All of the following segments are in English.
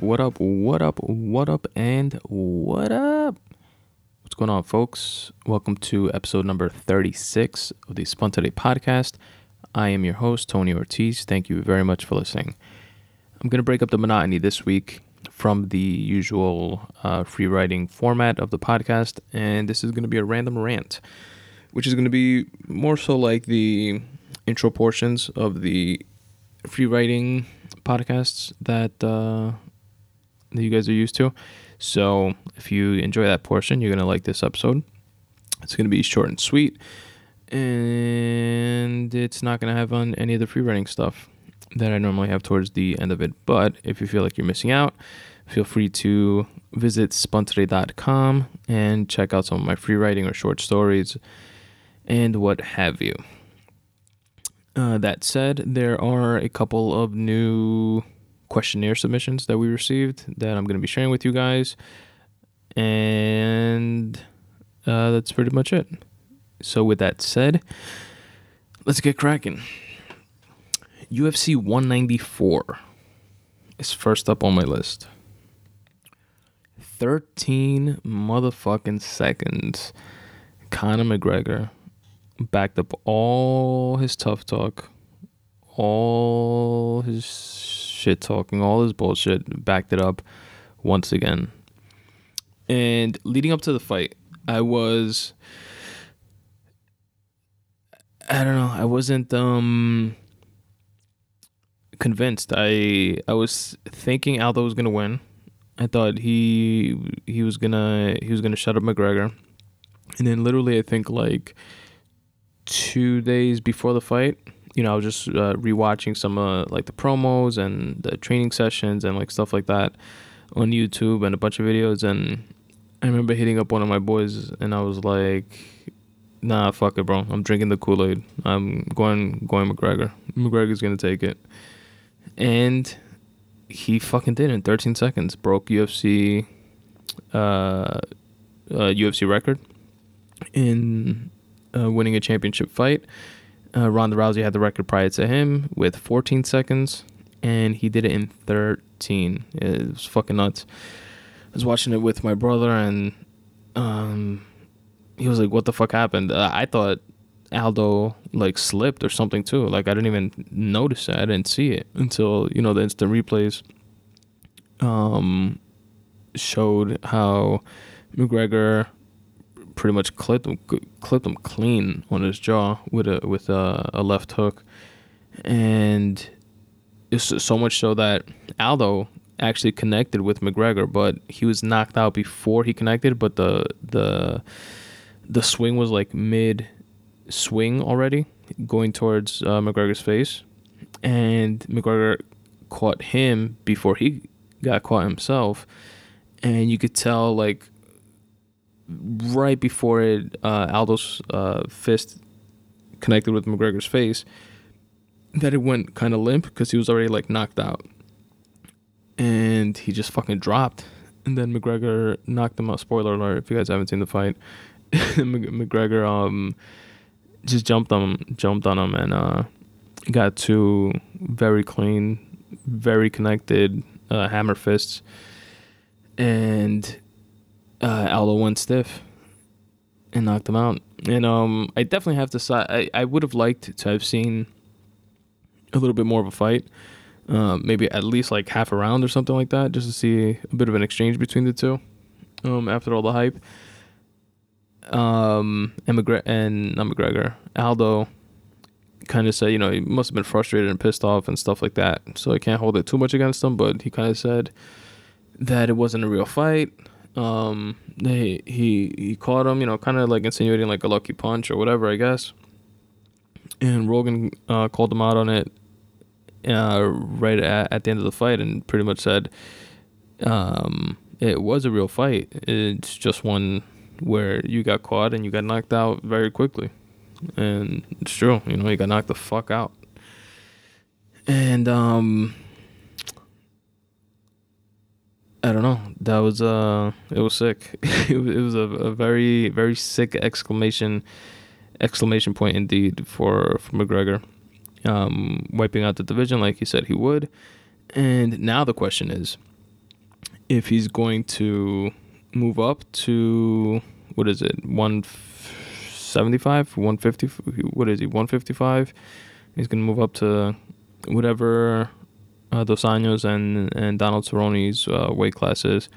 What up, what up, what up, what up, and what up? What's going on, folks? Welcome to episode number 36 of the Spun Today podcast. I am your host, Tony Ortiz. Thank you very much for listening. I'm going to break up the monotony this week from the usual uh, free writing format of the podcast, and this is going to be a random rant, which is going to be more so like the intro portions of the free writing podcasts that uh, that you guys are used to. So if you enjoy that portion, you're gonna like this episode. It's gonna be short and sweet, and it's not gonna have on any of the free writing stuff that I normally have towards the end of it. But if you feel like you're missing out, feel free to visit spuntoday.com and check out some of my free writing or short stories and what have you. Uh, that said, there are a couple of new questionnaire submissions that we received that I'm going to be sharing with you guys. And uh, that's pretty much it. So, with that said, let's get cracking. UFC 194 is first up on my list. 13 motherfucking seconds. Conor McGregor backed up all his tough talk, all his shit talking, all his bullshit, backed it up once again. And leading up to the fight, I was I don't know, I wasn't um convinced. I I was thinking Aldo was gonna win. I thought he he was gonna he was gonna shut up McGregor. And then literally I think like two days before the fight, you know, I was just uh, rewatching some uh, like the promos and the training sessions and like stuff like that on YouTube and a bunch of videos. And I remember hitting up one of my boys and I was like, "Nah, fuck it, bro. I'm drinking the Kool Aid. I'm going going McGregor. McGregor's gonna take it." And he fucking did in 13 seconds. Broke UFC uh, uh UFC record in uh, winning a championship fight. Uh, Ronda Rousey had the record prior to him with 14 seconds, and he did it in 13. It was fucking nuts. I was watching it with my brother, and um, he was like, "What the fuck happened?" Uh, I thought Aldo like slipped or something too. Like I didn't even notice that. I didn't see it until you know the instant replays um, showed how McGregor pretty much clipped him, clipped him clean on his jaw with a with a, a left hook, and it's so much so that Aldo actually connected with McGregor, but he was knocked out before he connected. But the the the swing was like mid swing already, going towards uh, McGregor's face, and McGregor caught him before he got caught himself, and you could tell like right before it, uh, Aldo's uh, fist connected with McGregor's face, that it went kind of limp because he was already like knocked out, and he just fucking dropped. And then McGregor knocked him out. Spoiler alert! If you guys haven't seen the fight, McGregor um just jumped on jumped on him and uh got two very clean, very connected uh, hammer fists, and uh, Aldo went stiff and knocked him out. And um, I definitely have to say, I, I would have liked to have seen a little bit more of a fight. Uh, maybe at least like half a round or something like that, just to see a bit of an exchange between the two. Um, after all the hype, um, and McGregor and not McGregor, Aldo, kind of said, you know, he must have been frustrated and pissed off and stuff like that. So I can't hold it too much against him, but he kind of said that it wasn't a real fight. Um, they he he caught him, you know, kind of like insinuating like a lucky punch or whatever, I guess. And Rogan uh, called him out on it uh, right at, at the end of the fight and pretty much said um, it was a real fight. It's just one where you got caught and you got knocked out very quickly. And it's true, you know, you got knocked the fuck out. And um I don't know. That was uh, it was sick. it was a, a very very sick exclamation exclamation point indeed for for McGregor, um, wiping out the division like he said he would. And now the question is, if he's going to move up to what is it, one seventy five, one fifty. What is he, one fifty five? He's gonna move up to whatever uh, Dos Anjos and and Donald Cerrone's uh, weight classes,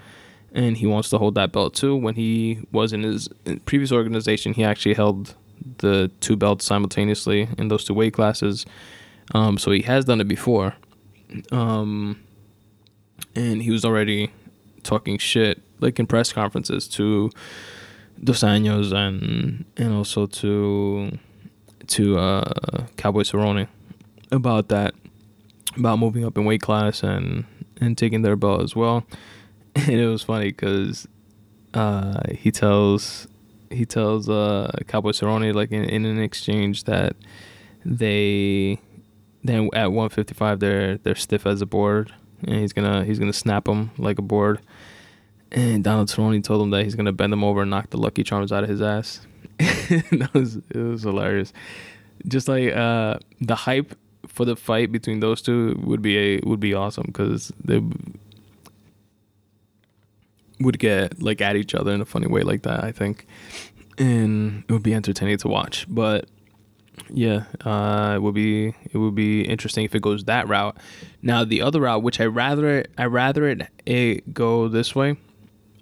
and he wants to hold that belt too. When he was in his previous organization, he actually held the two belts simultaneously in those two weight classes. Um, so he has done it before, um, and he was already talking shit like in press conferences to Dos Anjos and and also to to uh, Cowboy Cerrone about that about moving up in weight class and and taking their belt as well. And it was funny because uh, he tells he tells uh, Cowboy Cerrone like in, in an exchange that they then at 155 they're they're stiff as a board and he's gonna he's gonna snap them like a board. And Donald Cerrone told him that he's gonna bend them over and knock the Lucky Charms out of his ass. that was it was hilarious. Just like uh, the hype for the fight between those two would be a would be awesome because they would get like at each other in a funny way like that. I think, and it would be entertaining to watch. But yeah, uh, it would be it would be interesting if it goes that route. Now the other route, which I rather I rather it, it go this way,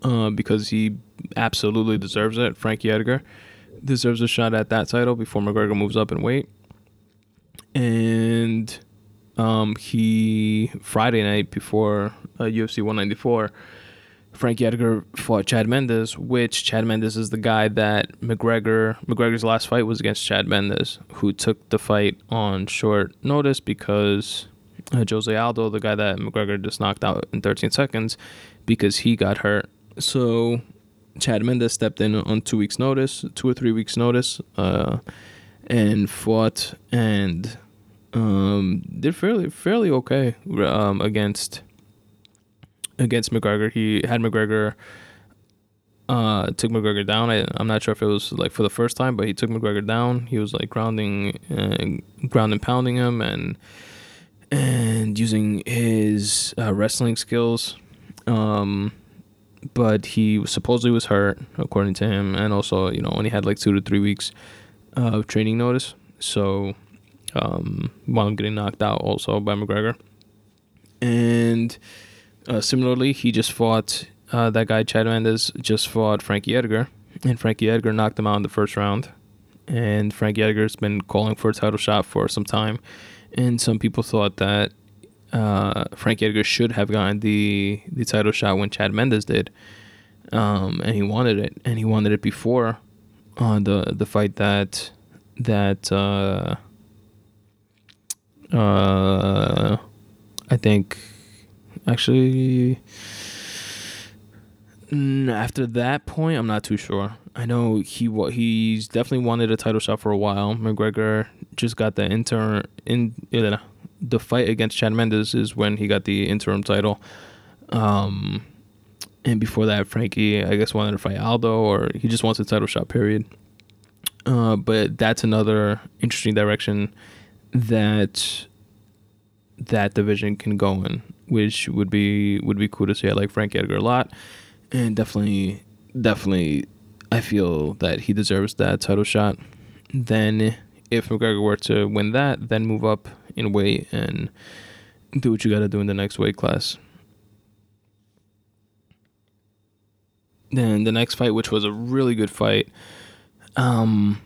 uh, because he absolutely deserves it. Frankie Edgar deserves a shot at that title before McGregor moves up in weight and um, he Friday night before uh, UFC 194, Frankie Edgar fought Chad Mendes, which Chad Mendes is the guy that McGregor McGregor's last fight was against Chad Mendes, who took the fight on short notice because uh, Jose Aldo, the guy that McGregor just knocked out in 13 seconds, because he got hurt. So Chad Mendes stepped in on two weeks' notice, two or three weeks' notice, uh, and fought and um, did fairly fairly okay um, against against McGregor. He had McGregor uh, took McGregor down. I, I'm not sure if it was like for the first time, but he took McGregor down. He was like grounding, uh, ground and pounding him, and and using his uh, wrestling skills. Um, but he supposedly was hurt, according to him, and also you know only had like two to three weeks of training notice. So um, while getting knocked out also by McGregor. And uh, similarly, he just fought uh, that guy Chad Mendes just fought Frankie Edgar, and Frankie Edgar knocked him out in the first round. And Frankie Edgar's been calling for a title shot for some time, and some people thought that uh, Frankie Edgar should have gotten the the title shot when Chad Mendes did, um, and he wanted it, and he wanted it before uh, the the fight that that uh, uh, I think actually after that point, I'm not too sure. I know he he's definitely wanted a title shot for a while. McGregor just got the interim in uh, the fight against Chad Mendes is when he got the interim title. Um, and before that, Frankie I guess wanted to fight Aldo, or he just wants a title shot. Period. Uh, but that's another interesting direction that that division can go in, which would be would be cool to see. I like Frank Edgar a lot, and definitely definitely I feel that he deserves that title shot. Then if McGregor were to win that, then move up in weight and do what you got to do in the next weight class. Then the next fight, which was a really good fight, um,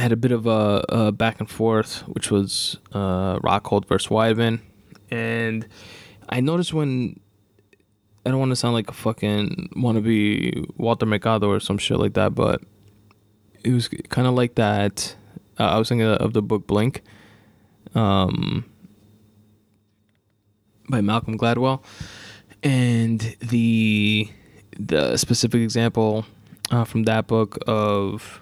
had a bit of a, a back and forth, which was uh, Rockhold versus Weidman, and I noticed when I don't want to sound like a fucking wannabe Walter Mercado or some shit like that, but it was kind of like that. Uh, I was thinking of the book Blink, um, by Malcolm Gladwell, and the the specific example uh, from that book of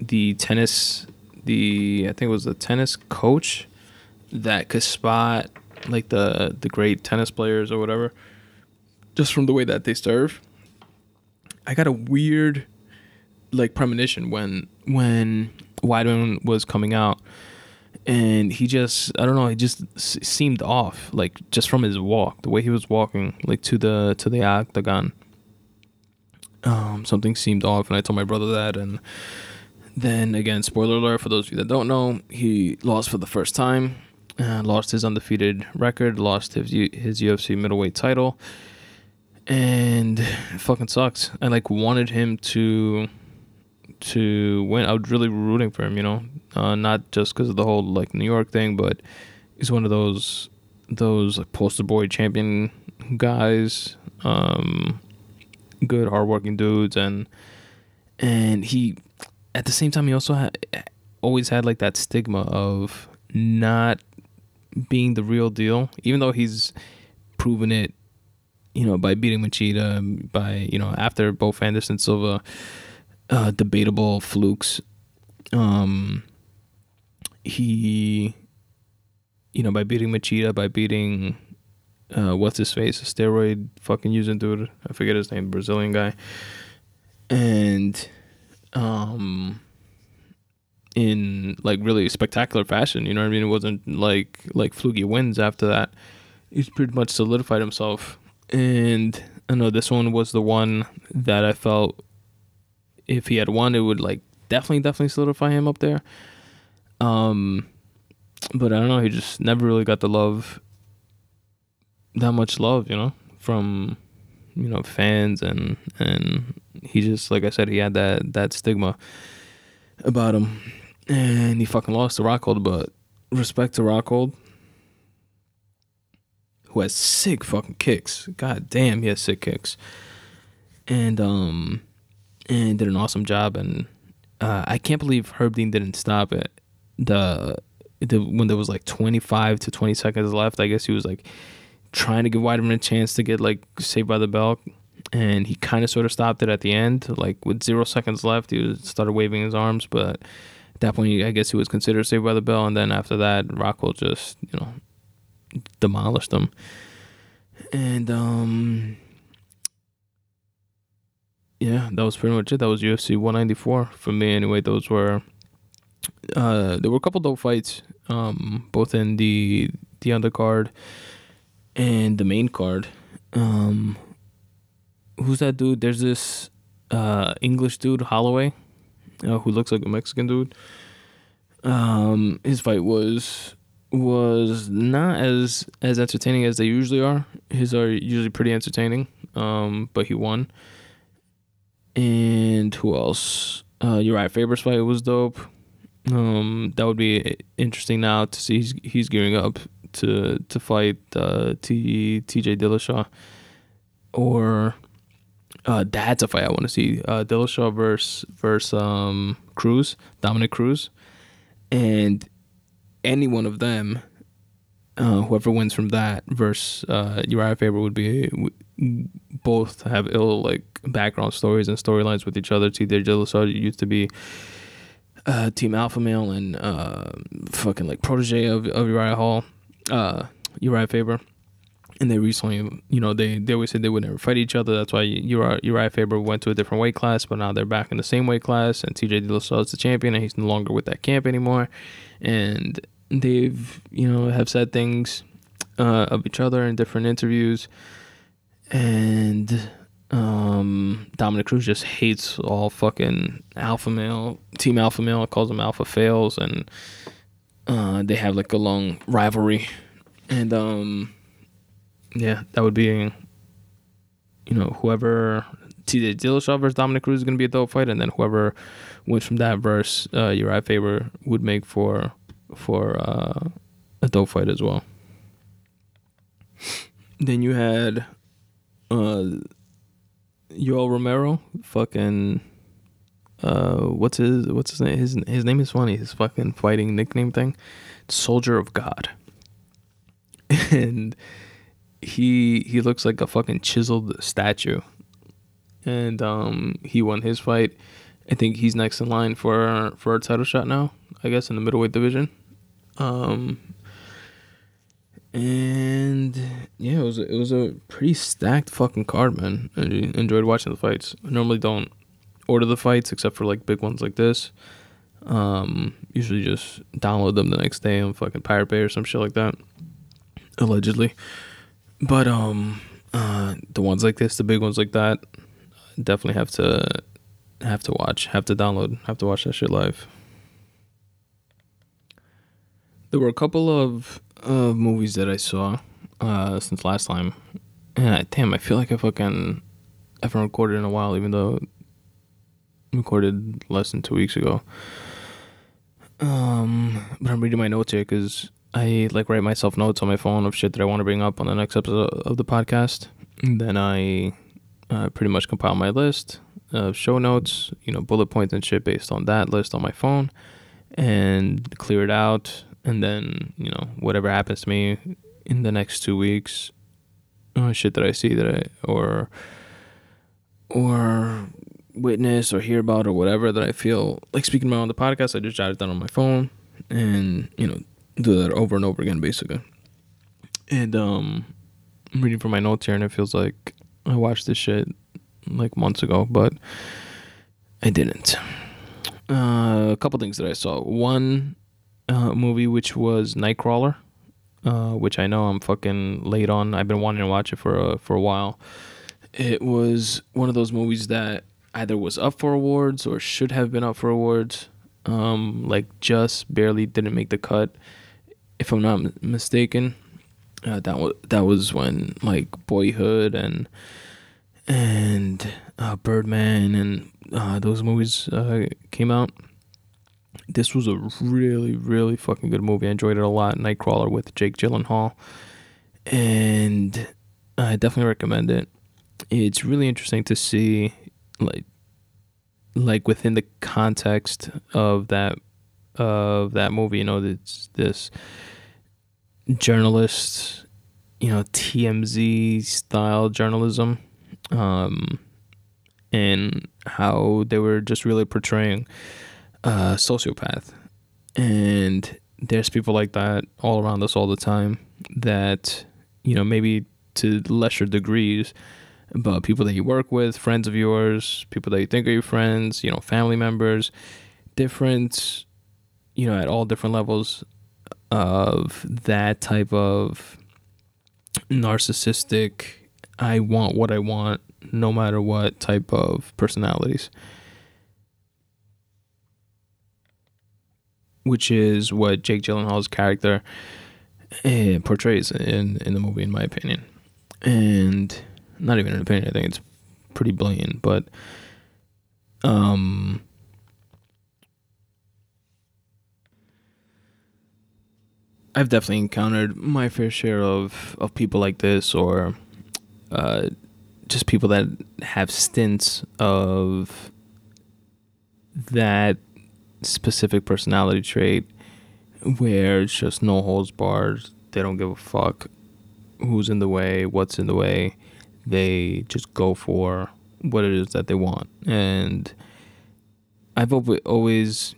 the tennis, the I think it was the tennis coach that could spot like the the great tennis players or whatever, just from the way that they serve. I got a weird like premonition when when Weidman was coming out, and he just I don't know he just s- seemed off like just from his walk the way he was walking like to the to the octagon um something seemed off and I told my brother that and then again spoiler alert for those of you that don't know he lost for the first time uh, lost his undefeated record lost his U- his UFC middleweight title and it fucking sucks I like wanted him to to win. I was really rooting for him, you know, uh, not just because of the whole like New York thing, but he's one of those those like poster boy champion guys, um, good hardworking dudes, and and he at the same time he also had always had like that stigma of not being the real deal, even though he's proven it, you know, by beating Machida, by you know after both Anderson Silva uh, debatable flukes. Um, he, you know, by beating Machida, by beating uh, what's his face, a steroid fucking using dude, I forget his name, Brazilian guy, and um, in like really spectacular fashion. You know what I mean? It wasn't like like fluky wins after that. He's pretty much solidified himself, and I know this one was the one that I felt if he had won, it would like definitely, definitely solidify him up there. Um, but I don't know. He just never really got the love, that much love, you know, from you know fans and and he just like I said, he had that that stigma about him, and he fucking lost to Rockhold. But respect to Rockhold, who has sick fucking kicks. God damn, he has sick kicks, and um and did an awesome job. And uh, I can't believe Herb Dean didn't stop it. The, the when there was like 25 to 20 seconds left, I guess he was like trying to give Weidman a chance to get like saved by the bell, and he kind of sort of stopped it at the end. Like with zero seconds left, he started waving his arms, but at that point, I guess he was considered saved by the bell. And then after that, Rockhold just you know demolished him. And um yeah, that was pretty much it. That was UFC 194 for me anyway. Those were uh there were a couple dope fights um both in the the undercard and the main card. Um who's that dude? There's this uh English dude Holloway uh, who looks like a Mexican dude. Um his fight was was not as as entertaining as they usually are. His are usually pretty entertaining. Um but he won. And who else? Uh, Uriah Faber's fight was dope. Um, that would be interesting now to see he's, he's gearing up to to fight uh, T T.J. Dillashaw, or uh, that's a fight I want to see. Uh, Dillashaw versus versus um, Cruz, Dominick Cruz, and any one of them, uh, whoever wins from that versus uh, Uriah Faber would be both have ill like background stories and storylines with each other. T.J. Dillashaw used to be uh, Team Alpha Male and uh, fucking like protege of, of Uriah Hall, uh, Uriah Faber. And they recently, you know, they, they always said they would never fight each other. That's why Uriah, Uriah Faber went to a different weight class, but now they're back in the same weight class. And TJ Dillashaw is the champion, and he's no longer with that camp anymore. And they've, you know, have said things uh, of each other in different interviews. And um, Dominick Cruz just hates all fucking alpha male, team alpha male, calls them alpha fails, and uh, they have like a long rivalry. And um, yeah, that would be, you know, whoever TJ Dillashaw versus Dominick Cruz is gonna be a dope fight, and then whoever wins from that versus uh, Uriah Faber would make for for uh, a dope fight as well. Then you had uh, Yoel Romero, fucking uh, what's his what's his name? His his name is funny. His fucking fighting nickname thing, Soldier of God, and he he looks like a fucking chiseled statue, and um he won his fight. I think he's next in line for for a title shot now. I guess in the middleweight division. Um, and yeah, it was it was a pretty stacked fucking card, man. I enjoyed watching the fights. I normally don't order the fights except for like big ones like this. Um, usually just download them the next day on fucking Pirate Bay or some shit like that. Allegedly. But um uh the ones like this, the big ones like that, definitely have to have to watch, have to download, have to watch that shit live. There were a couple of uh, movies that I saw uh, since last time. And damn, I feel like I fucking haven't recorded in a while, even though recorded less than two weeks ago. Um, but I'm reading my notes here because I like write myself notes on my phone of shit that I want to bring up on the next episode of the podcast. And then I uh, pretty much compile my list of show notes, you know, bullet points and shit based on that list on my phone, and clear it out. And then you know whatever happens to me in the next two weeks, uh, shit that I see that I or or witness or hear about or whatever that I feel like speaking about on the podcast, I just jot it down on my phone and you know do that over and over again basically. And um, I'm reading from my notes here, and it feels like I watched this shit like months ago, but I didn't. Uh, a couple things that I saw. One uh, movie which was Nightcrawler, uh, which I know I'm fucking late on. I've been wanting to watch it for a, for a while. It was one of those movies that either was up for awards or should have been up for awards. Um, like just barely didn't make the cut, if I'm not mistaken. Uh, that was that was when like Boyhood and and uh, Birdman and uh, those movies uh, came out. This was a really, really fucking good movie. I enjoyed it a lot. Nightcrawler with Jake Gyllenhaal, and I definitely recommend it. It's really interesting to see, like, like within the context of that of that movie. You know, this this journalist, you know, TMZ style journalism um, and how they were just really portraying a sociopath. And there's people like that all around us all the time that, you know, maybe to lesser degrees, but people that you work with, friends of yours, people that you think are your friends, you know, family members, different, you know, at all different levels of that type of narcissistic I want what I want no matter what type of personalities. Which is what Jake Gyllenhaal's character uh, portrays in, in the movie, in my opinion. And not even an opinion, I think it's pretty blatant, but um I've definitely encountered my fair share of, of people like this or uh, just people that have stints of that specific personality trait where it's just no holds barred. They don't give a fuck who's in the way, what's in the way. They just go for what it is that they want. And I've always,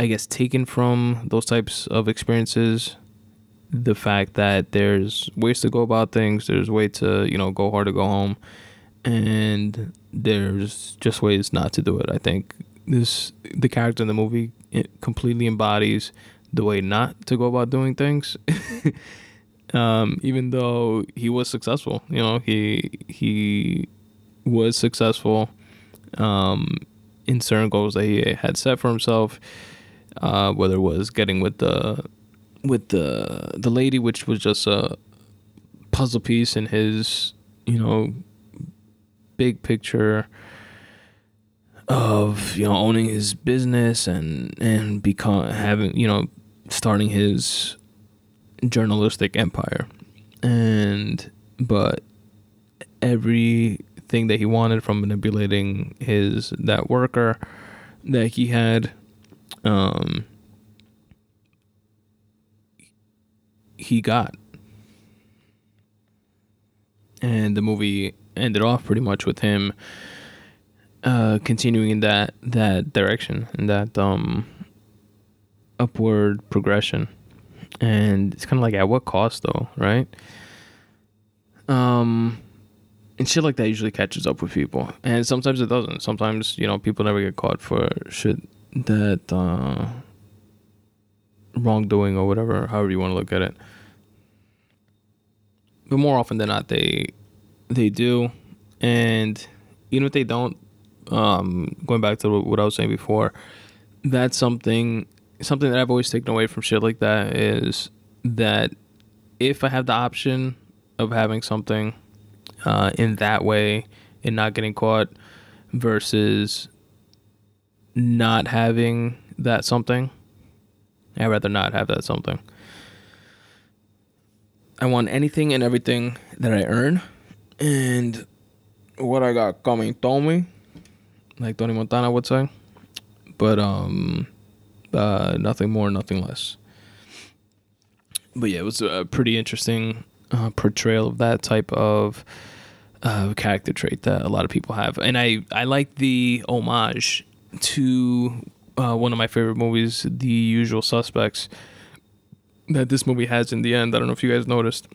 I guess, taken from those types of experiences the fact that there's ways to go about things, there's way to, you know, go hard to go home, and there's just ways not to do it. I think this the character in the movie completely embodies the way not to go about doing things. um, even though he was successful, you know, he he was successful um, in certain goals that he had set for himself. Uh, whether it was getting with the with the the lady, which was just a puzzle piece in his, you know, big picture of you know owning his business and and become having you know starting his journalistic empire. And but everything that he wanted from manipulating his that worker that he had um he got. And the movie ended off pretty much with him uh, continuing in that that direction and that um, upward progression. And it's kind of like at what cost though, right? Um and shit like that usually catches up with people, and sometimes it doesn't. Sometimes you know people never get caught for shit that uh, wrongdoing or whatever, however you want to look at it. But more often than not, they they do, and even if they don't, um, going back to what I was saying before, that's something something that I've always taken away from shit like that is that if I have the option of having something uh, in that way and not getting caught versus not having that something, I'd rather not have that something. I want anything and everything that I earn and what I got coming told me, like Tony Montana would say. But um uh, nothing more, nothing less. But yeah, it was a pretty interesting uh, portrayal of that type of uh, character trait that a lot of people have, and I I like the homage to uh, one of my favorite movies, The Usual Suspects, that this movie has in the end. I don't know if you guys noticed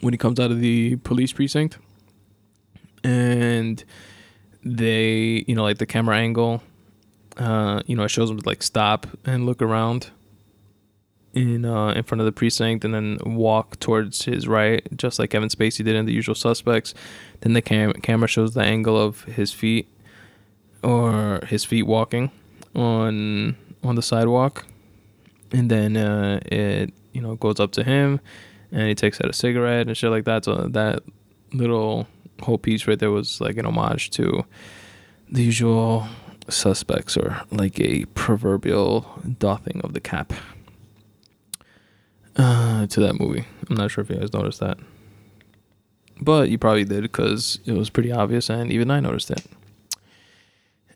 when he comes out of the police precinct, and they, you know, like the camera angle uh, you know, it shows him to like stop and look around in uh, in front of the precinct and then walk towards his right, just like Kevin Spacey did in The Usual Suspects. Then the cam- camera shows the angle of his feet or his feet walking on on the sidewalk, and then uh, it you know goes up to him and he takes out a cigarette and shit like that. So that little whole piece right there was like an homage to the usual suspects or like a proverbial doffing of the cap uh, to that movie. I'm not sure if you guys noticed that. But you probably did because it was pretty obvious and even I noticed it.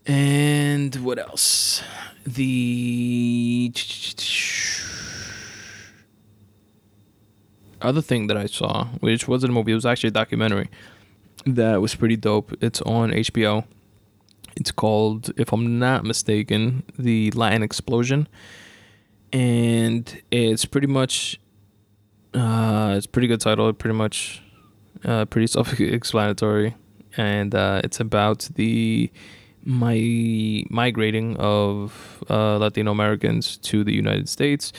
And what else? The other thing that I saw, which wasn't a movie, it was actually a documentary that was pretty dope. It's on HBO. It's called, if I'm not mistaken, the Latin Explosion, and it's pretty much, uh, it's pretty good title. Pretty much, uh, pretty self-explanatory, and uh, it's about the my migrating of uh, Latino Americans to the United States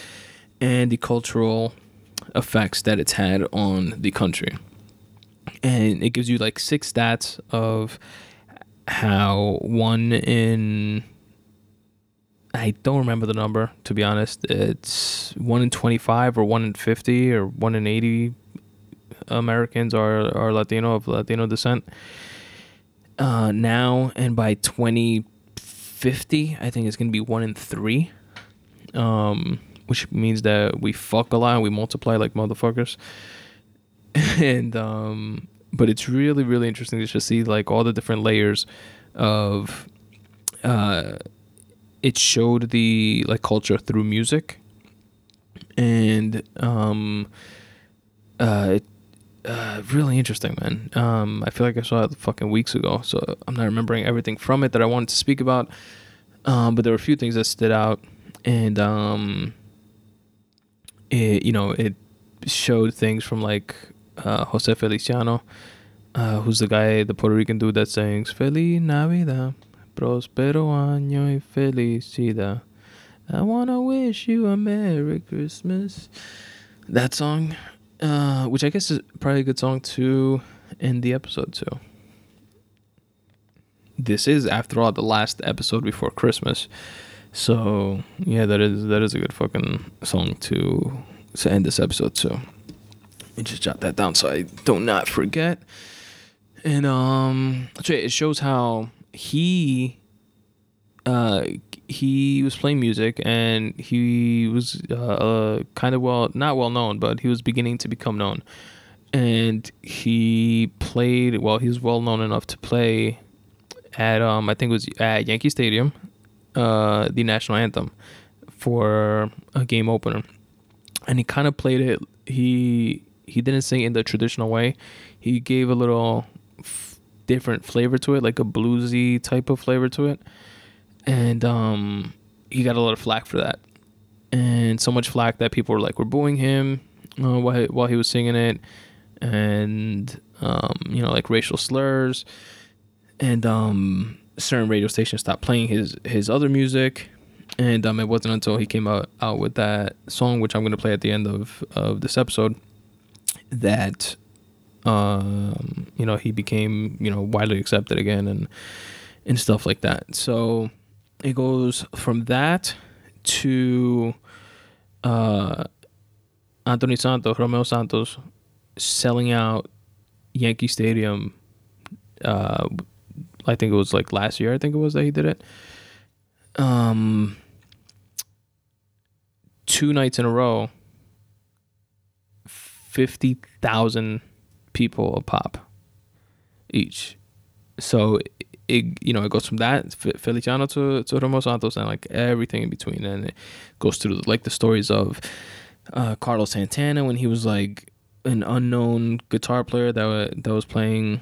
and the cultural effects that it's had on the country. And it gives you like six stats of how one in I don't remember the number to be honest. It's one in twenty five or one in fifty or one in eighty Americans are are Latino of Latino descent. Uh, now and by twenty fifty, I think it's gonna be one in three. Um, which means that we fuck a lot we multiply like motherfuckers. and um but it's really really interesting to just see like all the different layers of uh it showed the like culture through music and um uh it uh, really interesting, man. Um, I feel like I saw it fucking weeks ago, so I'm not remembering everything from it that I wanted to speak about. Um, but there were a few things that stood out, and um, it you know it showed things from like uh, Jose Feliciano, uh, who's the guy, the Puerto Rican dude that sings Feliz Navidad, Prospero Año y Felicidad. I wanna wish you a Merry Christmas. That song, uh, which I guess is probably a good song to end the episode to. This is, after all, the last episode before Christmas, so yeah, that is that is a good fucking song to to end this episode to. Let me just jot that down so I do not forget. And um, so it shows how he uh he was playing music and he was uh, uh kind of well not well known but he was beginning to become known. And he played well he was well known enough to play at um i think it was at yankee stadium uh the national anthem for a game opener. And he kind of played it he he didn't sing in the traditional way. He gave a little f- different flavor to it, like a bluesy type of flavor to it, and um, he got a lot of flack for that, and so much flack that people were like, were booing him uh, while while he was singing it. and um, you know like racial slurs, and um, certain radio stations stopped playing his his other music. And um, it wasn't until he came out, out with that song, which I'm going to play at the end of, of this episode, that um, you know he became you know widely accepted again and and stuff like that. So it goes from that to uh, Anthony Santos, Romeo Santos, selling out Yankee Stadium. Uh, I think it was like last year. I think it was that he did it. Um, two nights in a row, fifty thousand people a pop each. So it you know it goes from that Feliciano to to Romeo Santos and like everything in between, and it goes through like the stories of uh, Carlos Santana when he was like an unknown guitar player that was, that was playing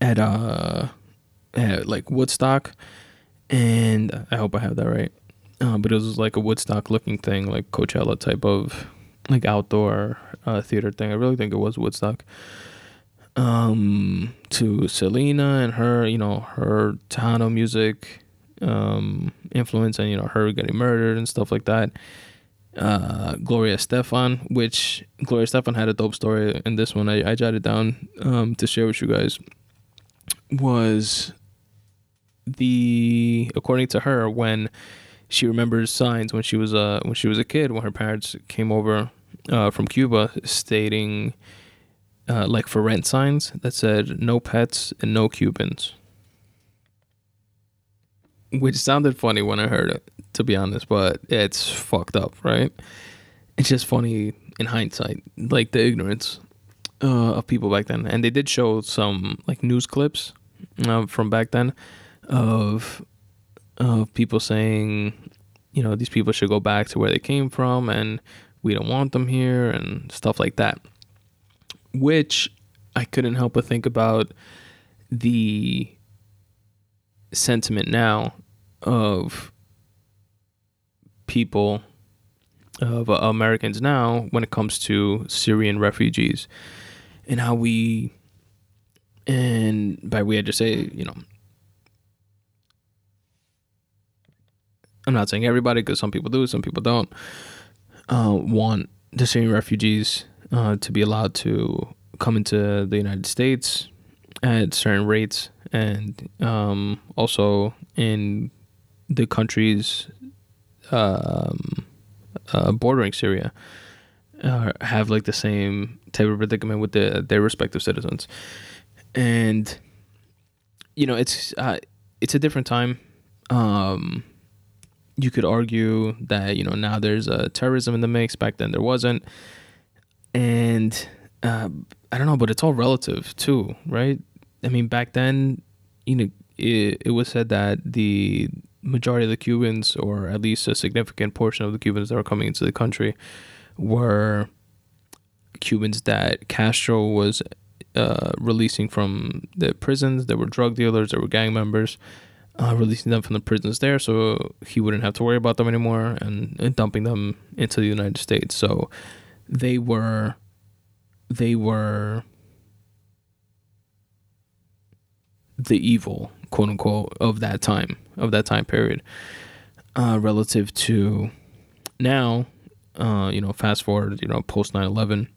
at uh at like Woodstock, and I hope I have that right. Uh, but it was like a Woodstock looking thing, like Coachella type of like outdoor uh, theater thing. I really think it was Woodstock. Um, to Selena and her, you know, her Tejano music um, influence, and you know, her getting murdered and stuff like that. Uh, Gloria Estefan, which Gloria Estefan had a dope story in this one. I, I jotted down um, to share with you guys. Was the according to her when she remembers signs when she was uh when she was a kid when her parents came over uh, from Cuba stating uh, like for rent signs that said no pets and no Cubans. Which sounded funny when I heard it, to be honest, but it's fucked up, right? It's just funny in hindsight, like the ignorance uh, of people back then. And they did show some like news clips uh, from back then of of people saying, you know, these people should go back to where they came from and we don't want them here and stuff like that. Which I couldn't help but think about the sentiment now of people of Americans now when it comes to Syrian refugees and how we and by we I just say you know I'm not saying everybody because some people do some people don't uh, want the Syrian refugees uh, to be allowed to come into the United States at certain rates, and um, also in the countries um, uh, bordering Syria uh, have like the same type of predicament with the, their respective citizens, and you know it's uh, it's a different time. Um, you could argue that you know now there's terrorism in the mix. Back then there wasn't, and uh, I don't know, but it's all relative too, right? I mean, back then, you know, it, it was said that the majority of the Cubans, or at least a significant portion of the Cubans that were coming into the country, were Cubans that Castro was uh, releasing from the prisons. There were drug dealers, there were gang members, uh, releasing them from the prisons there so he wouldn't have to worry about them anymore and, and dumping them into the United States. So they were they were the evil, quote unquote, of that time, of that time period. Uh, relative to now, uh, you know, fast forward, you know, post 9 11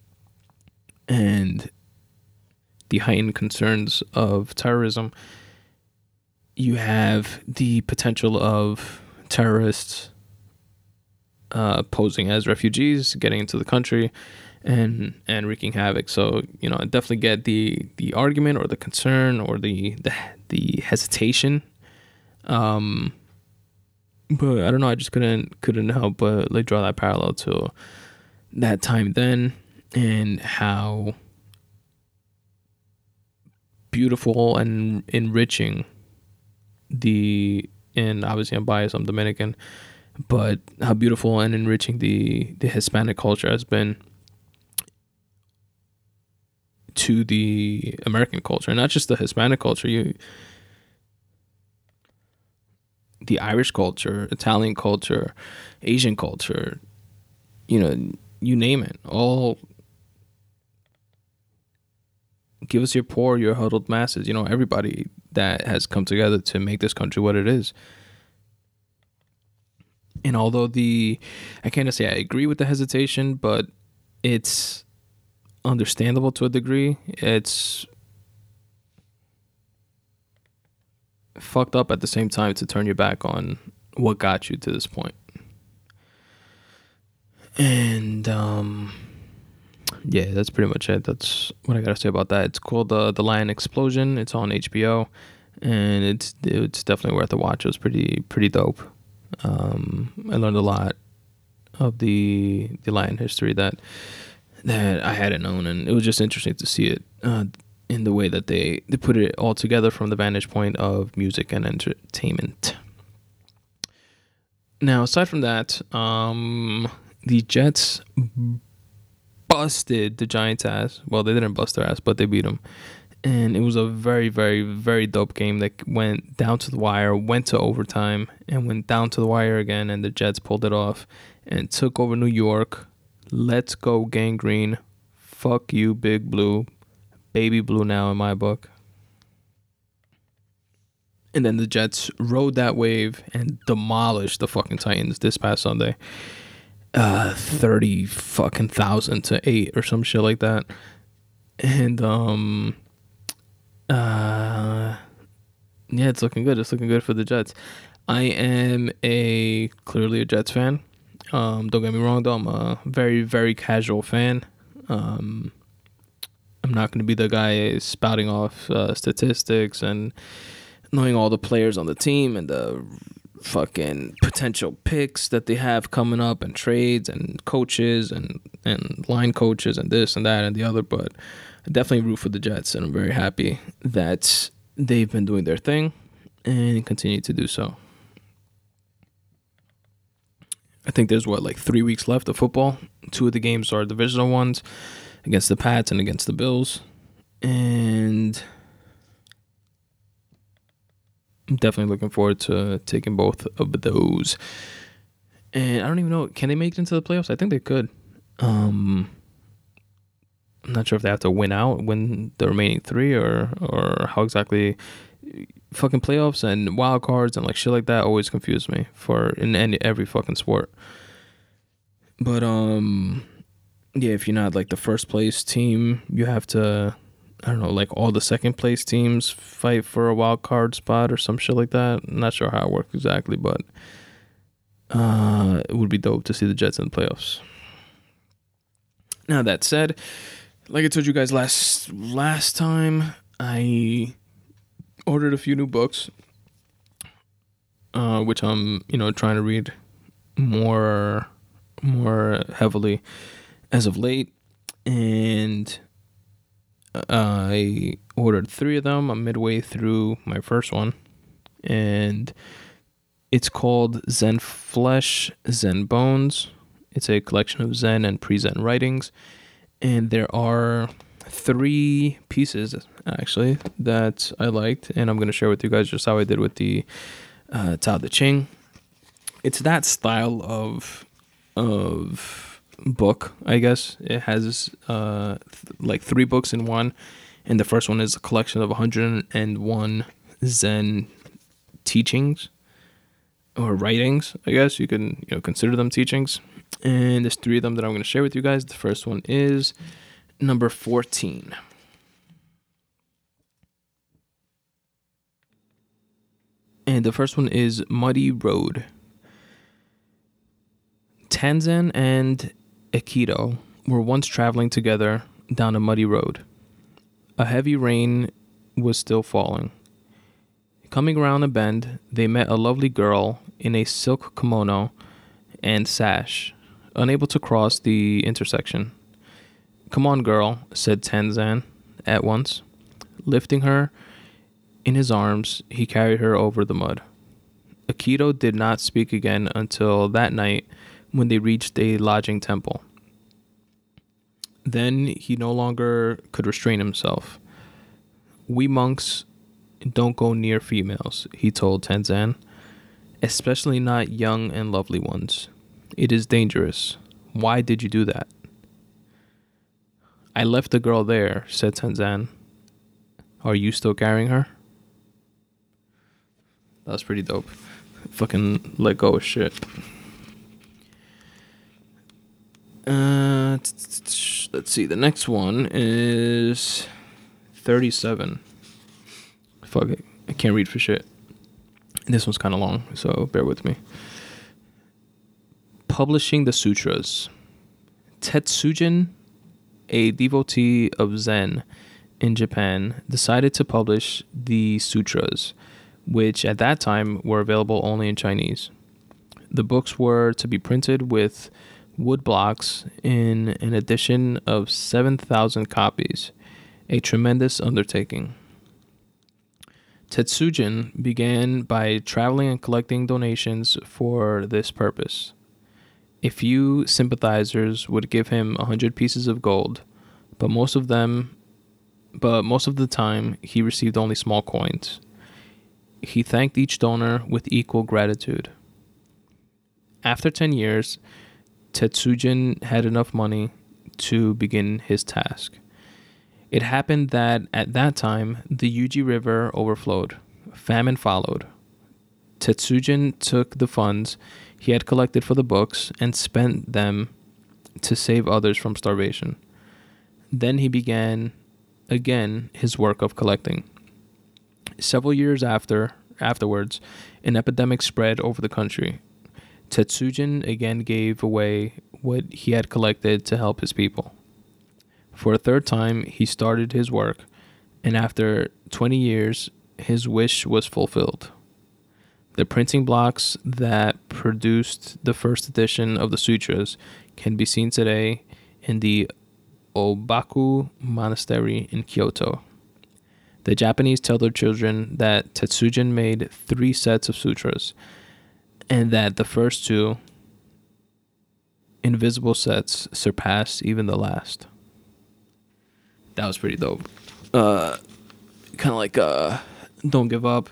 and the heightened concerns of terrorism you have the potential of terrorists uh, posing as refugees, getting into the country, and and wreaking havoc. So you know, I definitely get the the argument or the concern or the the the hesitation. Um, but I don't know. I just couldn't couldn't help but like draw that parallel to that time then and how beautiful and enriching the and obviously I'm biased, I'm Dominican, but how beautiful and enriching the the Hispanic culture has been to the American culture, not just the Hispanic culture. You the Irish culture, Italian culture, Asian culture, you know, you name it, all give us your poor, your huddled masses. You know, everybody that has come together to make this country what it is. And although the, I can't say I agree with the hesitation, but it's understandable to a degree. It's fucked up at the same time to turn your back on what got you to this point. And um yeah, that's pretty much it. That's what I gotta say about that. It's called the the Latin Explosion. It's on HBO, and it's it's definitely worth a watch. It was pretty pretty dope. Um, I learned a lot of the the Latin history that that I hadn't known, and it was just interesting to see it uh, in the way that they they put it all together from the vantage point of music and entertainment. Now, aside from that, um, the Jets busted the Giants' ass. Well, they didn't bust their ass, but they beat them. And it was a very, very, very dope game that went down to the wire, went to overtime, and went down to the wire again. And the Jets pulled it off and took over New York. Let's go, Gang Green. Fuck you, Big Blue. Baby Blue now in my book. And then the Jets rode that wave and demolished the fucking Titans this past Sunday uh 30 fucking thousand to eight or some shit like that and um uh yeah it's looking good. It's looking good for the jets. I am a clearly a jets fan. Um don't get me wrong though. I'm a very very casual fan. Um i'm not going to be the guy spouting off uh, statistics and knowing all the players on the team and the fucking potential picks that they have coming up and trades and coaches and and line coaches and this and that and the other but I definitely root for the Jets and I'm very happy that they've been doing their thing and continue to do so. I think there's what like 3 weeks left of football. Two of the games are divisional ones against the Pats and against the Bills and I'm definitely looking forward to taking both of those. And I don't even know, can they make it into the playoffs? I think they could. Um, I'm not sure if they have to win out, win the remaining three, or or how exactly. Fucking playoffs and wild cards and like shit like that always confuse me for in any every fucking sport. But um, yeah, if you're not like the first place team, you have to I don't know, like all the second place teams fight for a wild card spot or some shit like that. I'm not sure how it works exactly, but uh, it would be dope to see the Jets in the playoffs. Now that said, like I told you guys last last time, I ordered a few new books, uh, which I'm you know trying to read more more heavily as of late, and I ordered three of them. I'm midway through my first one, and it's called Zen Flesh, Zen Bones. It's a collection of Zen and pre Zen writings, and there are three pieces actually that I liked, and I'm to share with you guys just how I did with the uh, Tao Te Ching. It's that style of of book, I guess. It has uh, th- like three books in one, and the first one is a collection of 101 Zen teachings or writings. I guess you can you know consider them teachings. And there's three of them that I'm going to share with you guys. The first one is number 14. And the first one is Muddy Road. Tanzan and Ekido were once traveling together down a muddy road. A heavy rain was still falling. Coming around a bend, they met a lovely girl in a silk kimono and sash, unable to cross the intersection. Come on, girl, said Tanzan at once. Lifting her in his arms, he carried her over the mud. Ekido did not speak again until that night when they reached a lodging temple. Then he no longer could restrain himself. We monks don't go near females, he told Tanzan, especially not young and lovely ones. It is dangerous. Why did you do that? I left the girl there, said Tanzan. Are you still carrying her? That was pretty dope. Fucking let go of shit. Uh, let's see. The next one is 37. Fuck it. I can't read for shit. This one's kind of long, so bear with me. Publishing the Sutras. Tetsugen, a devotee of Zen in Japan, decided to publish the sutras, which at that time were available only in Chinese. The books were to be printed with wood blocks in an edition of 7,000 copies, a tremendous undertaking. Tetsugen began by traveling and collecting donations for this purpose. A few sympathizers would give him a hundred pieces of gold, but most of them but most of the time he received only small coins. He thanked each donor with equal gratitude. After 10 years, Tetsugen had enough money to begin his task. It happened that at that time the Uji River overflowed. Famine followed. Tetsugen took the funds he had collected for the books and spent them to save others from starvation. Then he began again his work of collecting. Several years after afterwards, an epidemic spread over the country. Tetsugen again gave away what he had collected to help his people. For a third time, he started his work, and after 20 years, his wish was fulfilled. The printing blocks that produced the first edition of the sutras can be seen today in the Obaku Monastery in Kyoto. The Japanese tell their children that Tetsugen made three sets of sutras, and that the first two invisible sets surpass even the last. That was pretty dope. Uh, kind of like uh, "Don't Give Up"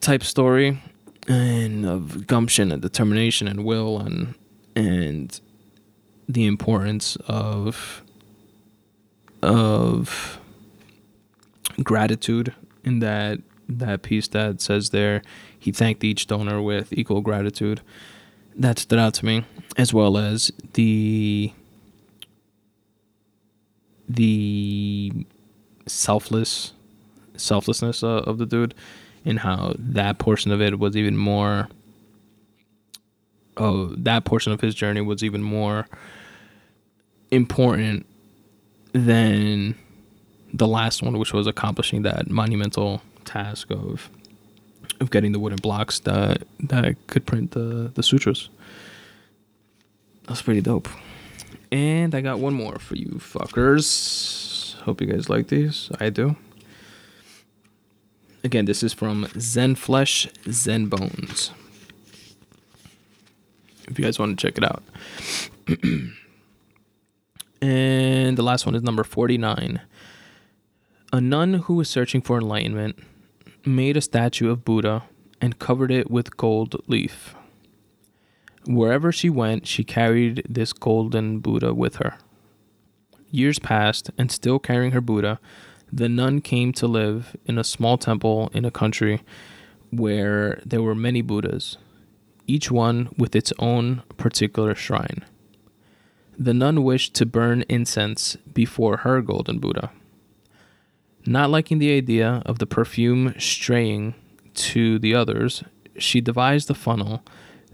type story, and of gumption and determination and will and and the importance of of gratitude in that that piece that says there he thanked each donor with equal gratitude. That stood out to me as well as the the selfless selflessness of the dude and how that portion of it was even more oh that portion of his journey was even more important than the last one, which was accomplishing that monumental task of of getting the wooden blocks that that could print the the sutras. That's pretty dope. And I got one more for you fuckers. Hope you guys like these. I do. Again, this is from Zen Flesh, Zen Bones. If you guys want to check it out. And the last one is number 49. A nun who was searching for enlightenment made a statue of Buddha and covered it with gold leaf. Wherever she went, she carried this golden Buddha with her. Years passed, and still carrying her Buddha, the nun came to live in a small temple in a country where there were many Buddhas, each one with its own particular shrine. The nun wished to burn incense before her golden Buddha. Not liking the idea of the perfume straying to the others, she devised a funnel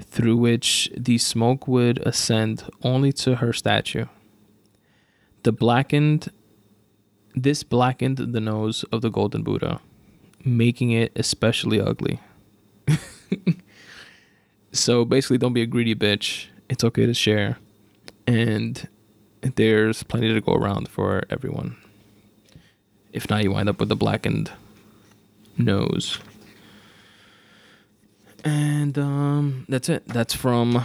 through which the smoke would ascend only to her statue. The blackened this blackened the nose of the golden Buddha, making it especially ugly. so basically don't be a greedy bitch. It's okay to share and there's plenty to go around for everyone. If not, you wind up with a blackened nose. And um, that's it. That's from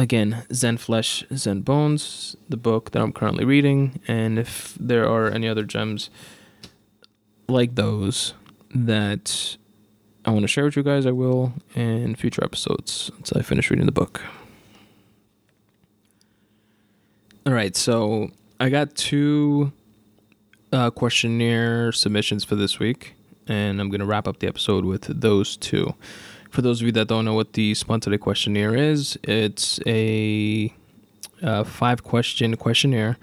again Zen Flesh, Zen Bones, the book that I'm currently reading. And if there are any other gems like those that I want to share with you guys, I will in future episodes once I finish reading the book. All right, so I got two uh, questionnaire submissions for this week, and I'm going to wrap up the episode with those two. For those of you that don't know what the Spontaneity questionnaire is, it's a, a five question questionnaire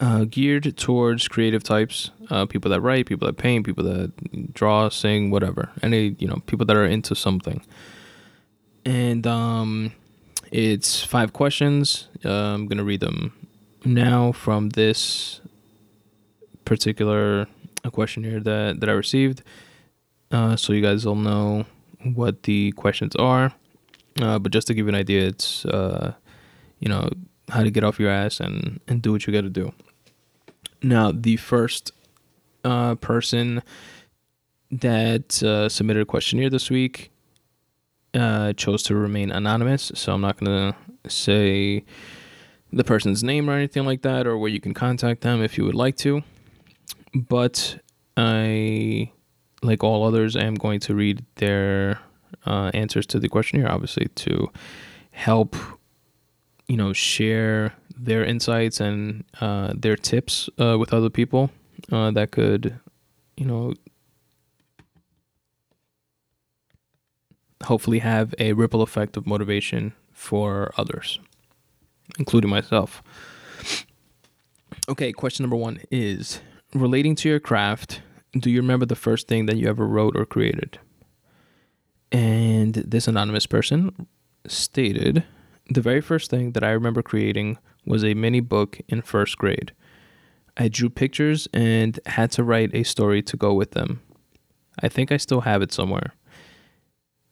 uh, geared towards creative types, uh, people that write, people that paint, people that draw, sing, whatever. Any you know people that are into something. And um, it's five questions. Uh, I'm gonna read them now from this particular questionnaire that that I received, uh, so you guys will know what the questions are. Uh, but just to give you an idea, it's uh, you know how to get off your ass and and do what you got to do. Now, the first uh, person that uh, submitted a questionnaire this week uh, chose to remain anonymous, so I'm not gonna say the person's name or anything like that, or where you can contact them if you would like to. But I, like all others, I am going to read their uh, answers to the questionnaire, obviously, to help, you know, share their insights and uh, their tips uh, with other people uh, that could, you know, hopefully have a ripple effect of motivation for others, including myself. Okay, question number one is relating to your craft, do you remember the first thing that you ever wrote or created? And this anonymous person stated, the very first thing that I remember creating was a mini book in first grade. I drew pictures and had to write a story to go with them. I think I still have it somewhere.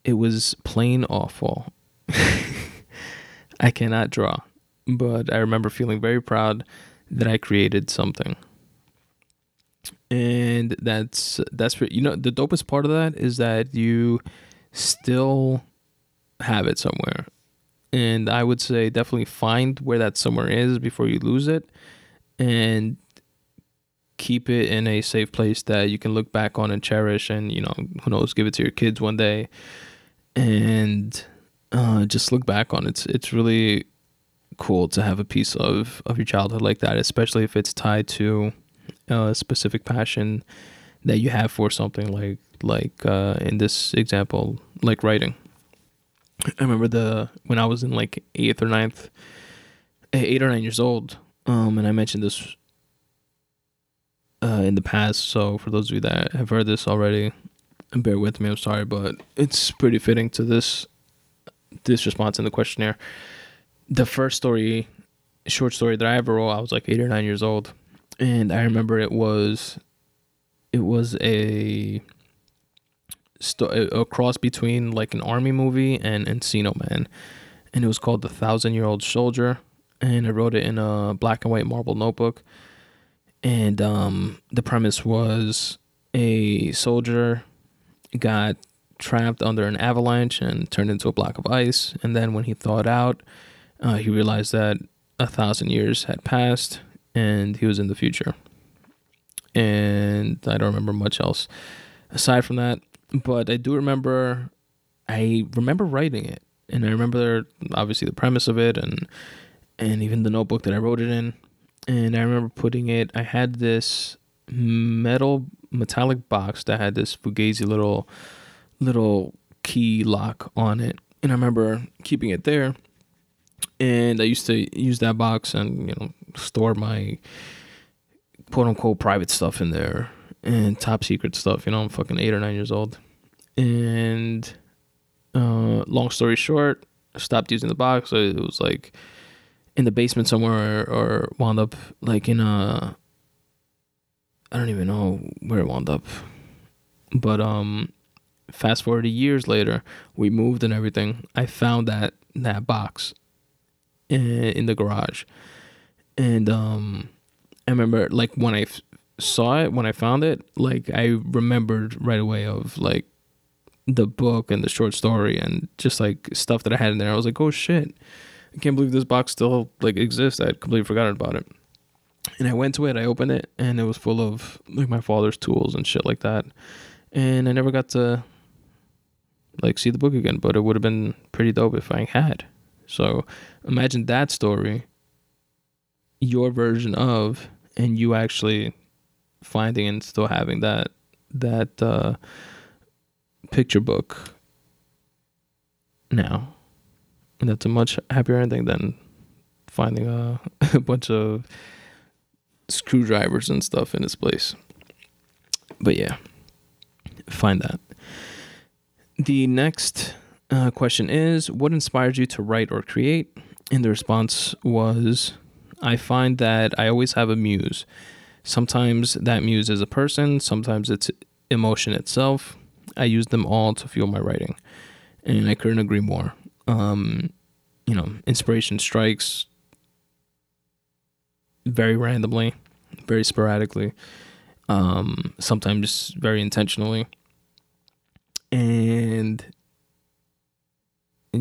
It was plain awful. I cannot draw, but I remember feeling very proud that I created something. And that's that's for you know the dopest part of that is that you still have it somewhere. And I would say definitely find where that somewhere is before you lose it and keep it in a safe place that you can look back on and cherish and you know who knows give it to your kids one day and uh, just look back on it. It's it's really cool to have a piece of of your childhood like that, especially if it's tied to a specific passion that you have for something like like uh, in this example, like writing. I remember the when I was in like eighth or ninth, eight or nine years old, um, and I mentioned this uh, in the past. So for those of you that have heard this already, bear with me. I'm sorry, but it's pretty fitting to this this response in the questionnaire. The first story, short story that I ever wrote, I was like eight or nine years old, and I remember it was it was a a cross between like an army movie and Encino Man, and it was called The Thousand Year Old Soldier, and I wrote it in a black and white marble notebook, and um, the premise was a soldier got trapped under an avalanche and turned into a block of ice. And then when he thawed out, uh, he realized that a thousand years had passed and he was in the future. And I don't remember much else aside from that. But I do remember, I remember writing it. And I remember obviously the premise of it and and even the notebook that I wrote it in. And I remember putting it, I had this metal metallic box that had this fugazi little little key lock on it and i remember keeping it there and i used to use that box and you know store my quote unquote private stuff in there and top secret stuff you know i'm fucking eight or nine years old and uh, long story short I stopped using the box it was like in the basement somewhere or, or wound up like in a I don't even know where it wound up. But um fast forward years later, we moved and everything. I found that that box in, in the garage. And um I remember like when I f- saw it, when I found it, like I remembered right away of like the book and the short story and just like stuff that I had in there. I was like, "Oh shit. I can't believe this box still like exists. I had completely forgot about it." and I went to it. I opened it, and it was full of like my father's tools and shit like that. And I never got to like see the book again, but it would have been pretty dope if I had. So imagine that story, your version of, and you actually finding and still having that that uh, picture book now, and that's a much happier ending than finding a, a bunch of screwdrivers and stuff in its place. But yeah, find that. The next uh, question is What inspires you to write or create? And the response was I find that I always have a muse. Sometimes that muse is a person, sometimes it's emotion itself. I use them all to fuel my writing. And I couldn't agree more. Um, you know, inspiration strikes very randomly, very sporadically, um, sometimes very intentionally. And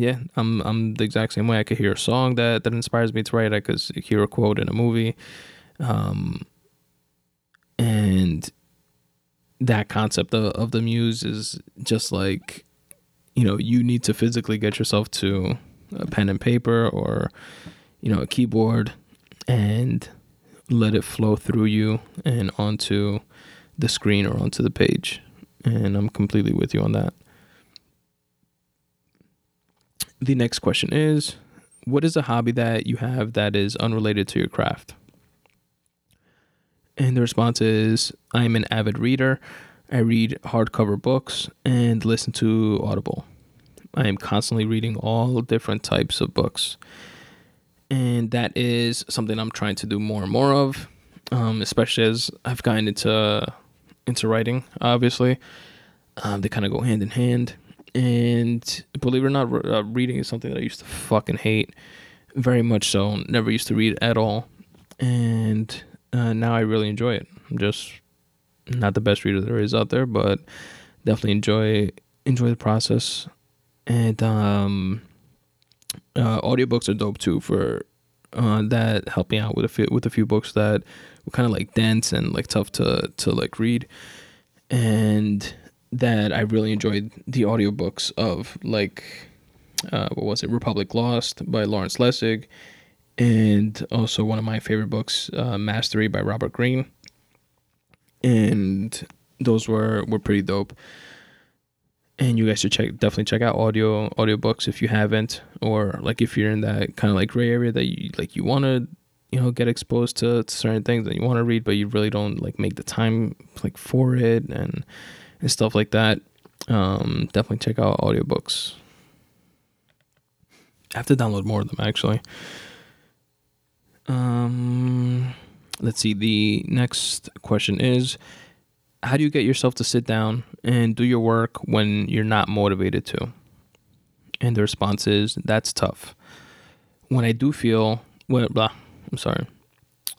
yeah, I'm I'm the exact same way. I could hear a song that that inspires me to write. I could hear a quote in a movie, um, and that concept of, of the muse is just like, you know, you need to physically get yourself to a pen and paper or, you know, a keyboard, and let it flow through you and onto the screen or onto the page. And I'm completely with you on that. The next question is What is a hobby that you have that is unrelated to your craft? And the response is I'm an avid reader. I read hardcover books and listen to Audible. I am constantly reading all different types of books. And that is something I'm trying to do more and more of, um, especially as I've gotten into into writing. Obviously, um, they kind of go hand in hand. And believe it or not, uh, reading is something that I used to fucking hate, very much so. Never used to read at all, and uh, now I really enjoy it. I'm just not the best reader there is out there, but definitely enjoy enjoy the process. And um, uh, audiobooks are dope too for uh, that help me out with a few with a few books that were kind of like dense and like tough to to like read and that I really enjoyed the audiobooks of like uh, what was it? Republic Lost by Lawrence Lessig and also one of my favorite books uh, Mastery by Robert Greene. And those were were pretty dope. And you guys should check definitely check out audio audiobooks if you haven't or like if you're in that kind of like gray area that you like you want to you know get exposed to, to certain things that you want to read but you really don't like make the time like for it and and stuff like that um definitely check out audiobooks i have to download more of them actually um let's see the next question is how do you get yourself to sit down and do your work when you're not motivated to? And the response is that's tough. When I do feel, well, blah, I'm sorry,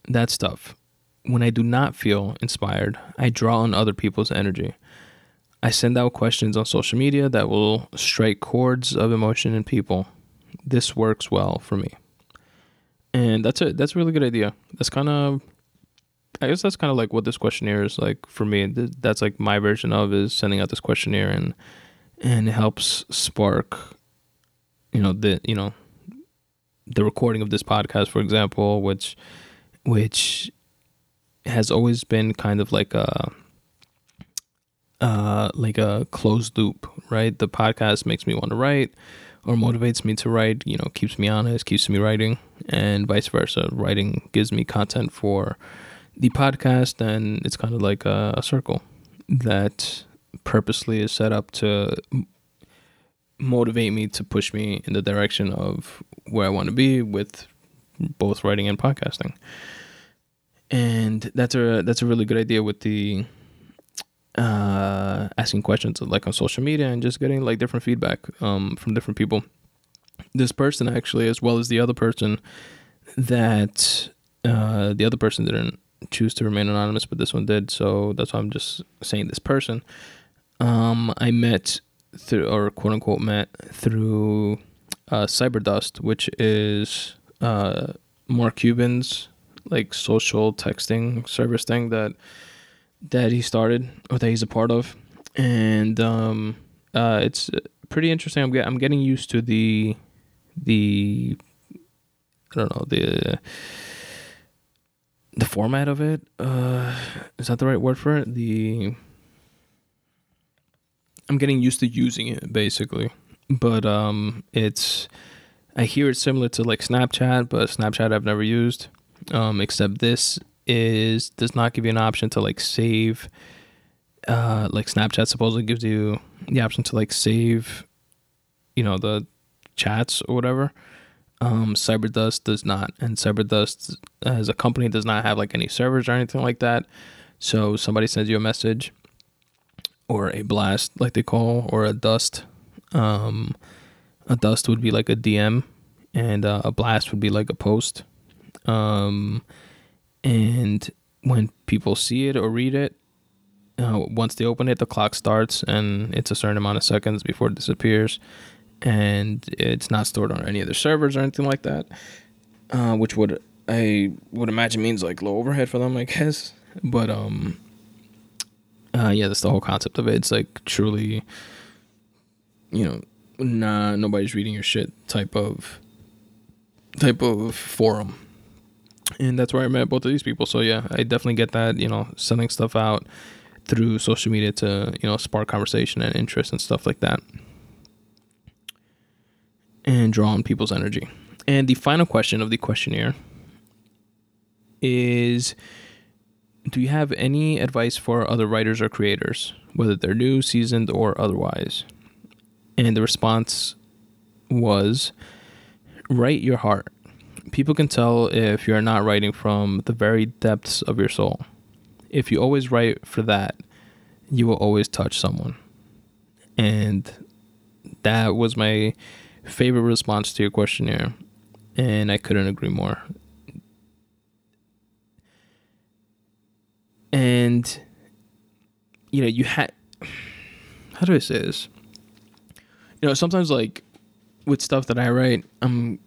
that's tough. When I do not feel inspired, I draw on other people's energy. I send out questions on social media that will strike chords of emotion in people. This works well for me. And that's a that's a really good idea. That's kind of I guess that's kind of like what this questionnaire is like for me. That's like my version of is sending out this questionnaire and and it helps spark, you know the you know the recording of this podcast, for example, which which has always been kind of like a uh like a closed loop, right? The podcast makes me want to write or motivates me to write, you know, keeps me honest, keeps me writing, and vice versa. Writing gives me content for the podcast, and it's kind of like a, a circle that purposely is set up to motivate me to push me in the direction of where I want to be with both writing and podcasting. And that's a that's a really good idea with the uh, asking questions like on social media and just getting like different feedback um, from different people. This person actually, as well as the other person, that uh, the other person didn't choose to remain anonymous, but this one did. So that's why I'm just saying this person. Um, I met through, or quote unquote, met through uh, Cyberdust, which is uh, Cuban's like social texting service thing that that he started or that he's a part of, and um, uh, it's pretty interesting. I'm get, I'm getting used to the the I don't know the the format of it. Uh is that the right word for it? The i'm getting used to using it basically. But um it's i hear it's similar to like snapchat but snapchat i've never used um except this is does not give you an option to like save uh like snapchat supposedly gives you the option to like save you know the chats or whatever um, Cyberdust does not, and Cyberdust as a company does not have like any servers or anything like that. So somebody sends you a message or a blast, like they call, or a dust. Um, a dust would be like a DM, and uh, a blast would be like a post. Um, and when people see it or read it, uh, once they open it, the clock starts, and it's a certain amount of seconds before it disappears and it's not stored on any other servers or anything like that, uh, which would I would imagine means like low overhead for them, I guess. But um, uh, yeah, that's the whole concept of it. It's like truly, you know, nah, nobody's reading your shit type of type of forum. And that's where I met both of these people. So yeah, I definitely get that, you know, sending stuff out through social media to, you know, spark conversation and interest and stuff like that and draw on people's energy. And the final question of the questionnaire is Do you have any advice for other writers or creators, whether they're new, seasoned, or otherwise? And the response was Write your heart. People can tell if you're not writing from the very depths of your soul. If you always write for that, you will always touch someone. And that was my favorite response to your questionnaire, and I couldn't agree more. And you know, you had how do I say this? You know, sometimes like with stuff that I write, I'm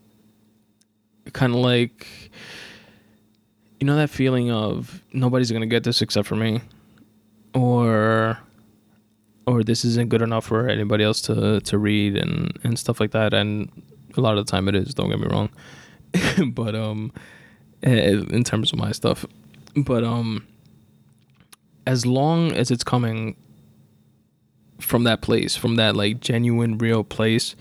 kind of like you know that feeling of nobody's to get this except for me? Or or this isn't good enough for anybody else to to read and and stuff like that and a lot of the time it is don't get me wrong. But um in terms of my stuff. But um as long as it's coming from that place from that like genuine real place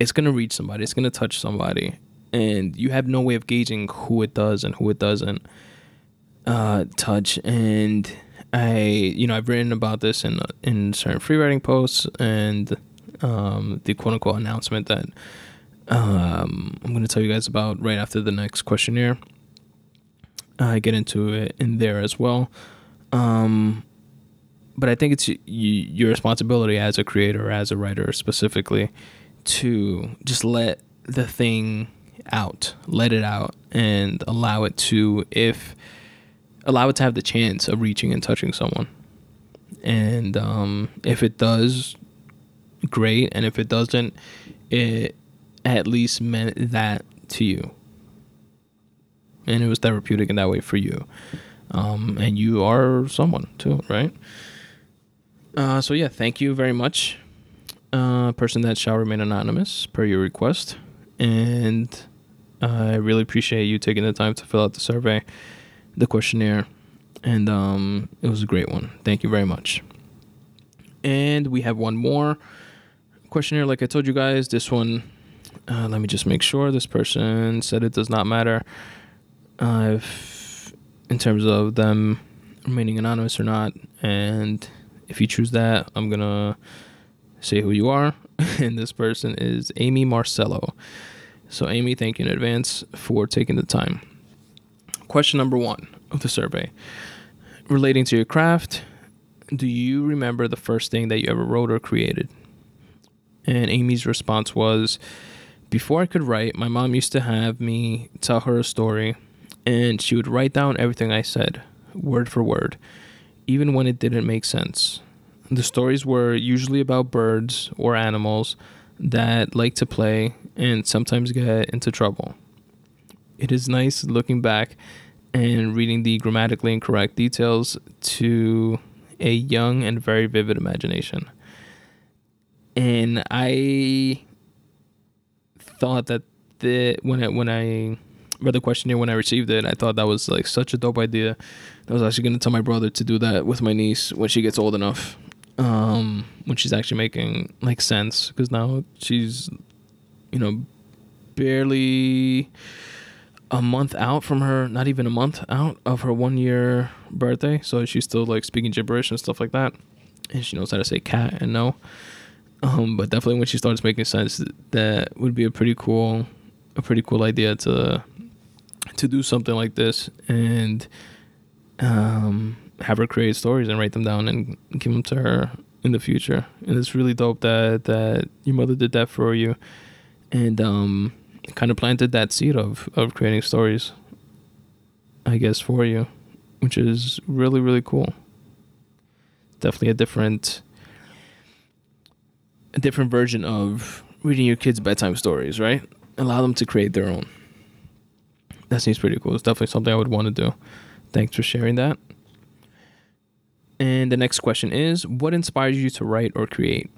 it's to reach somebody it's to touch somebody and you have no way of gauging who it does and who it doesn't uh touch and I you know I've written about this in in certain free writing posts and um, the quote unquote announcement that um, I'm going to tell you guys about right after the next questionnaire. I get into it in there as well. Um, but I think it's y- your responsibility as a creator, as a writer specifically, to just let the thing out, let it out, and allow it to, if allow it to have the chance of reaching and touching someone. And um, if it does, great. And if it doesn't, it at least meant that to you. And it was therapeutic in that way for you. Um, and you are someone too, right? Uh, so, yeah, thank you very much. Uh, person that shall remain anonymous per your request. And I really appreciate you taking the time to fill out the survey the questionnaire, and um, it was a great one. Thank you very much. And we have one more questionnaire. Like I told you guys, this one. Uh, let me just make sure. This person said it does not matter uh, if, in terms of them remaining anonymous or not. And if you choose that, I'm gonna say who you are. and this person is Amy Marcello. So, Amy, thank you in advance for taking the time. Question number one of the survey relating to your craft, do you remember the first thing that you ever wrote or created? And Amy's response was, Before I could write, my mom used to have me tell her a story, and she would write down everything I said, word for word, even when it didn't make sense. The stories were usually about birds or animals that like to play and sometimes get into trouble. It is nice looking back and reading the grammatically incorrect details to a young and very vivid imagination. And I thought that the when I when I read the questionnaire when I received it. I thought that was like such a dope idea. I was actually gonna tell my brother to do that with my niece when she gets old enough, um, when she's actually making like sense. Because now she's, you know, barely a month out from her, not even a month out of her one year birthday. So she's still like speaking gibberish and stuff like that. And she knows how to say cat and no. Um, but definitely when she starts making sense, that would be a pretty cool, a pretty cool idea to, to do something like this and, um, have her create stories and write them down and give them to her in the future. And it's really dope that that your mother did that for you, and um, kind of planted that seed of of creating stories. I guess for you, which is really really cool. Definitely a different a different version of reading your kids bedtime stories, right? Allow them to create their own. That seems pretty cool. It's definitely something I would want to do. Thanks for sharing that. And the next question is What inspires you to write or create?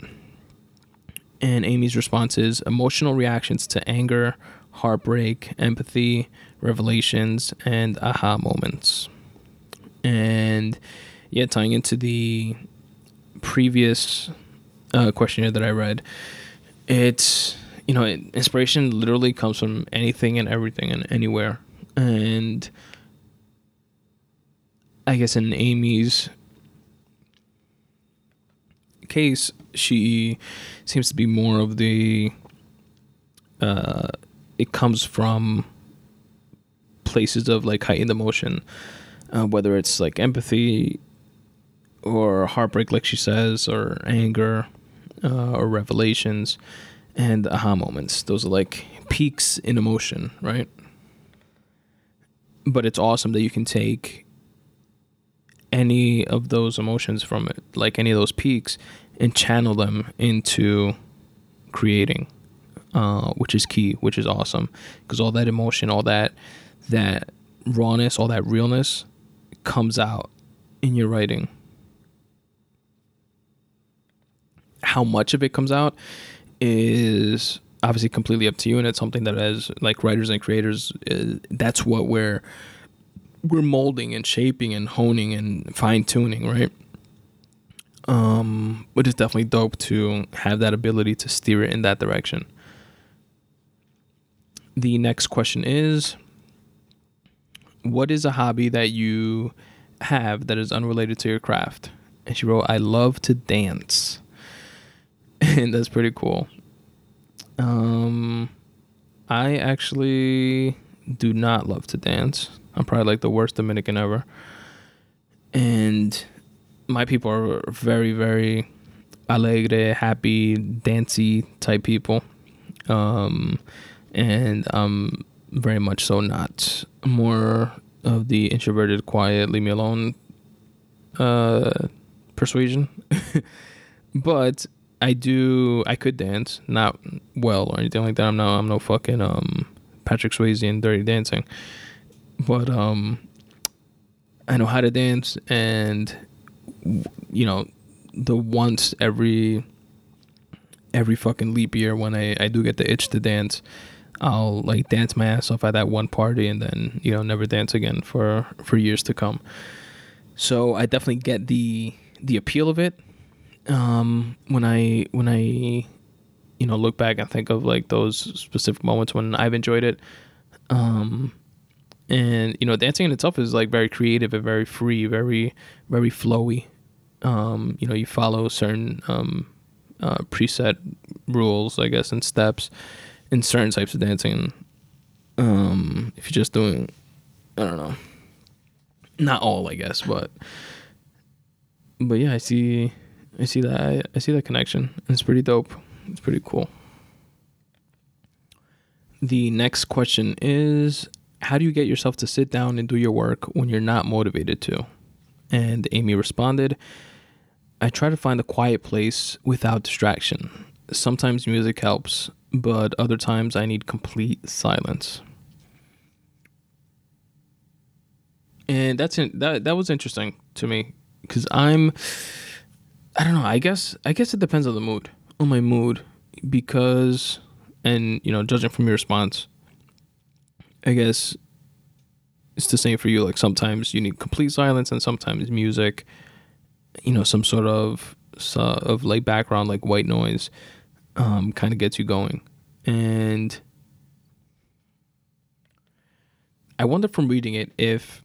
And Amy's response is emotional reactions to anger, heartbreak, empathy, revelations, and aha moments. And yeah, tying into the previous uh, questionnaire that I read, it's, you know, inspiration literally comes from anything and everything and anywhere. And I guess in Amy's case, she seems to be more of the. Uh, it comes from places of like heightened emotion, uh, whether it's like empathy or heartbreak, like she says, or anger uh, or revelations and aha moments. Those are like peaks in emotion, right? But it's awesome that you can take any of those emotions from it, like any of those peaks, and channel them into creating, uh, which is key, which is awesome, because all that emotion, all that that rawness, all that realness comes out in your writing. How much of it comes out is obviously completely up to you, and it's something that as like writers and creators, uh, that's what we're we're molding and shaping and honing and fine tuning, right? Um, but it's definitely dope to have that ability to steer it in that direction. The next question is What is a hobby that you have that is unrelated to your craft? And she wrote, I love to dance. and that's pretty cool. Um, I actually do not love to dance. I'm probably like the worst Dominican ever. And my people are very, very alegre, happy, dancey type people. Um, and I'm very much so not more of the introverted, quiet, leave me alone uh, persuasion. but I do, I could dance, not well or anything like that. I'm no, I'm no fucking um, Patrick Swayze in Dirty Dancing but um, I know how to dance, and you know, the once every every fucking leap year when I I do get the itch to dance, I'll like dance my ass off at that one party, and then you know never dance again for for years to come. So I definitely get the the appeal of it. Um, when I when I you know look back and think of like those specific moments when I've enjoyed it. Um, and you know dancing in itself is like very creative and very free very very flowy um, you know you follow certain um, uh, preset rules i guess and steps in certain types of dancing. Um, if you're just doing i don't know not all i guess but but yeah i see i see that i see that connection. It's pretty dope. It's pretty cool. The next question is how do you get yourself to sit down and do your work when you're not motivated to? And Amy responded, I try to find a quiet place without distraction. Sometimes music helps, but other times I need complete silence. And that's in, that that was interesting to me cuz I'm I don't know, I guess I guess it depends on the mood, on my mood because and you know, judging from your response, I guess it's the same for you. Like sometimes you need complete silence, and sometimes music, you know, some sort of of like background, like white noise, um, kind of gets you going. And I wonder from reading it if,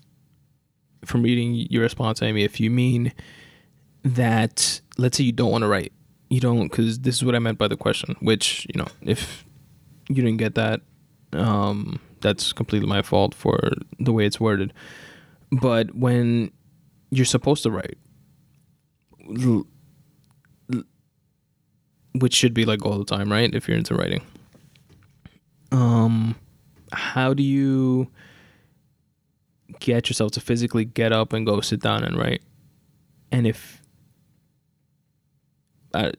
from reading your response, Amy, if you mean that, let's say you don't want to write, you don't, because this is what I meant by the question. Which you know, if you didn't get that, um, that's completely my fault for the way it's worded. But when you're supposed to write, which should be like all the time, right? If you're into writing. Um, how do you get yourself to physically get up and go sit down and write? And if I, I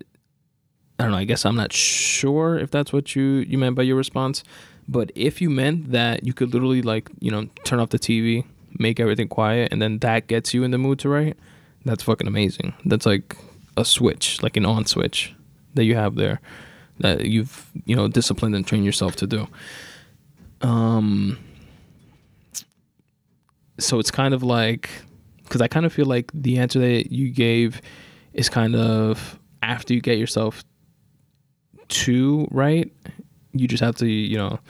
don't know, I guess I'm not sure if that's what you you meant by your response. But if you meant that you could literally like, you know, turn off the TV, make everything quiet, and then that gets you in the mood to write, that's fucking amazing. That's like a switch, like an on switch that you have there that you've, you know, disciplined and trained yourself to do. Um so it's kind of like cuz I kind of feel like the answer that you gave is kind of after you get yourself to write you just have to you know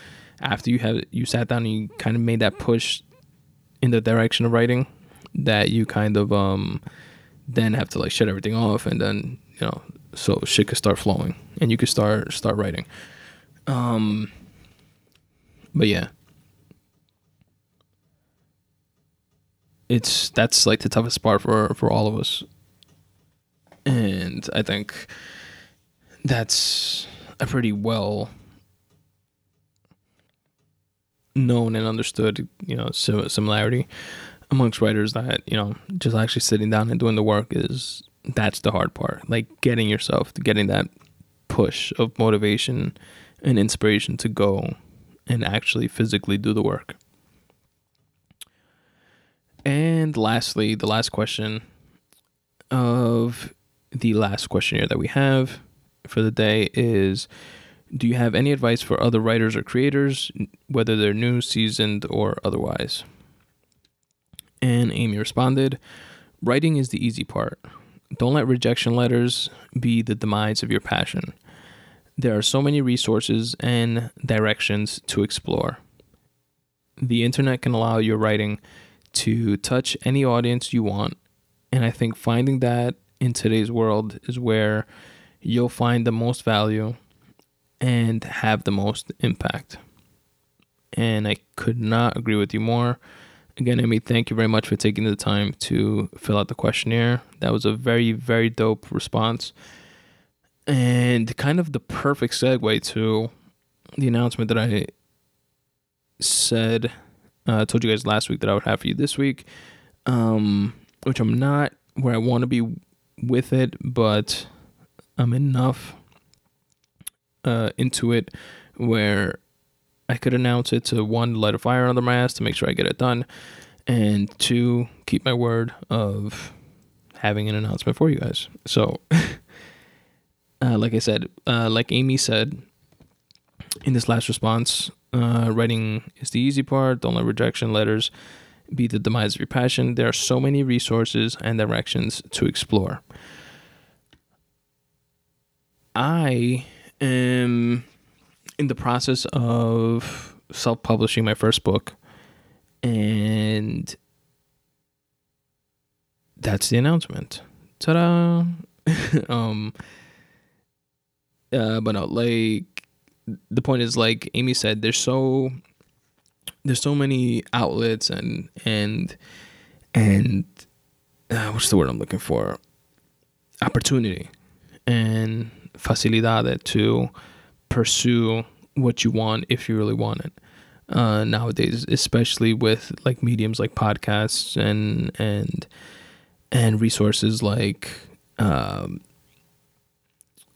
after you have you sat down and you kind of made that push in the direction of writing that you kind of um then have to like shut everything off and then you know so shit could start flowing and you could start start writing. Um but yeah. It's that's like the toughest part for for all of us. And i think that's a pretty well known and understood, you know, similarity amongst writers that, you know, just actually sitting down and doing the work is that's the hard part. Like getting yourself, getting that push of motivation and inspiration to go and actually physically do the work. And lastly, the last question of the last questionnaire that we have for the day is do you have any advice for other writers or creators, whether they're new, seasoned, or otherwise? And Amy responded, Writing is the easy part. Don't let rejection letters be the demise of your passion. There are so many resources and directions to explore. The internet can allow your writing to touch any audience you want, and I think finding that in today's world is where you'll find the most value and have the most impact. And I could not agree with you more. Again, Amy, thank you very much for taking the time to fill out the questionnaire. That was a very, very dope response. And kind of the perfect segue to the announcement that I said, uh, I told you guys last week that I would have for you this week, um, which I'm not where I want to be with it, but I'm enough uh, into it where I could announce it to one, light a fire under my ass to make sure I get it done, and two, keep my word of having an announcement for you guys. So, uh, like I said, uh, like Amy said in this last response, uh, writing is the easy part. Don't let rejection letters be the demise of your passion. There are so many resources and directions to explore. I am in the process of self publishing my first book, and that's the announcement. Ta da! um, uh, but no, like the point is, like Amy said, there's so there's so many outlets and and and uh, what's the word I'm looking for? Opportunity and facilidade to pursue what you want if you really want it. Uh, nowadays, especially with like mediums like podcasts and and and resources like um,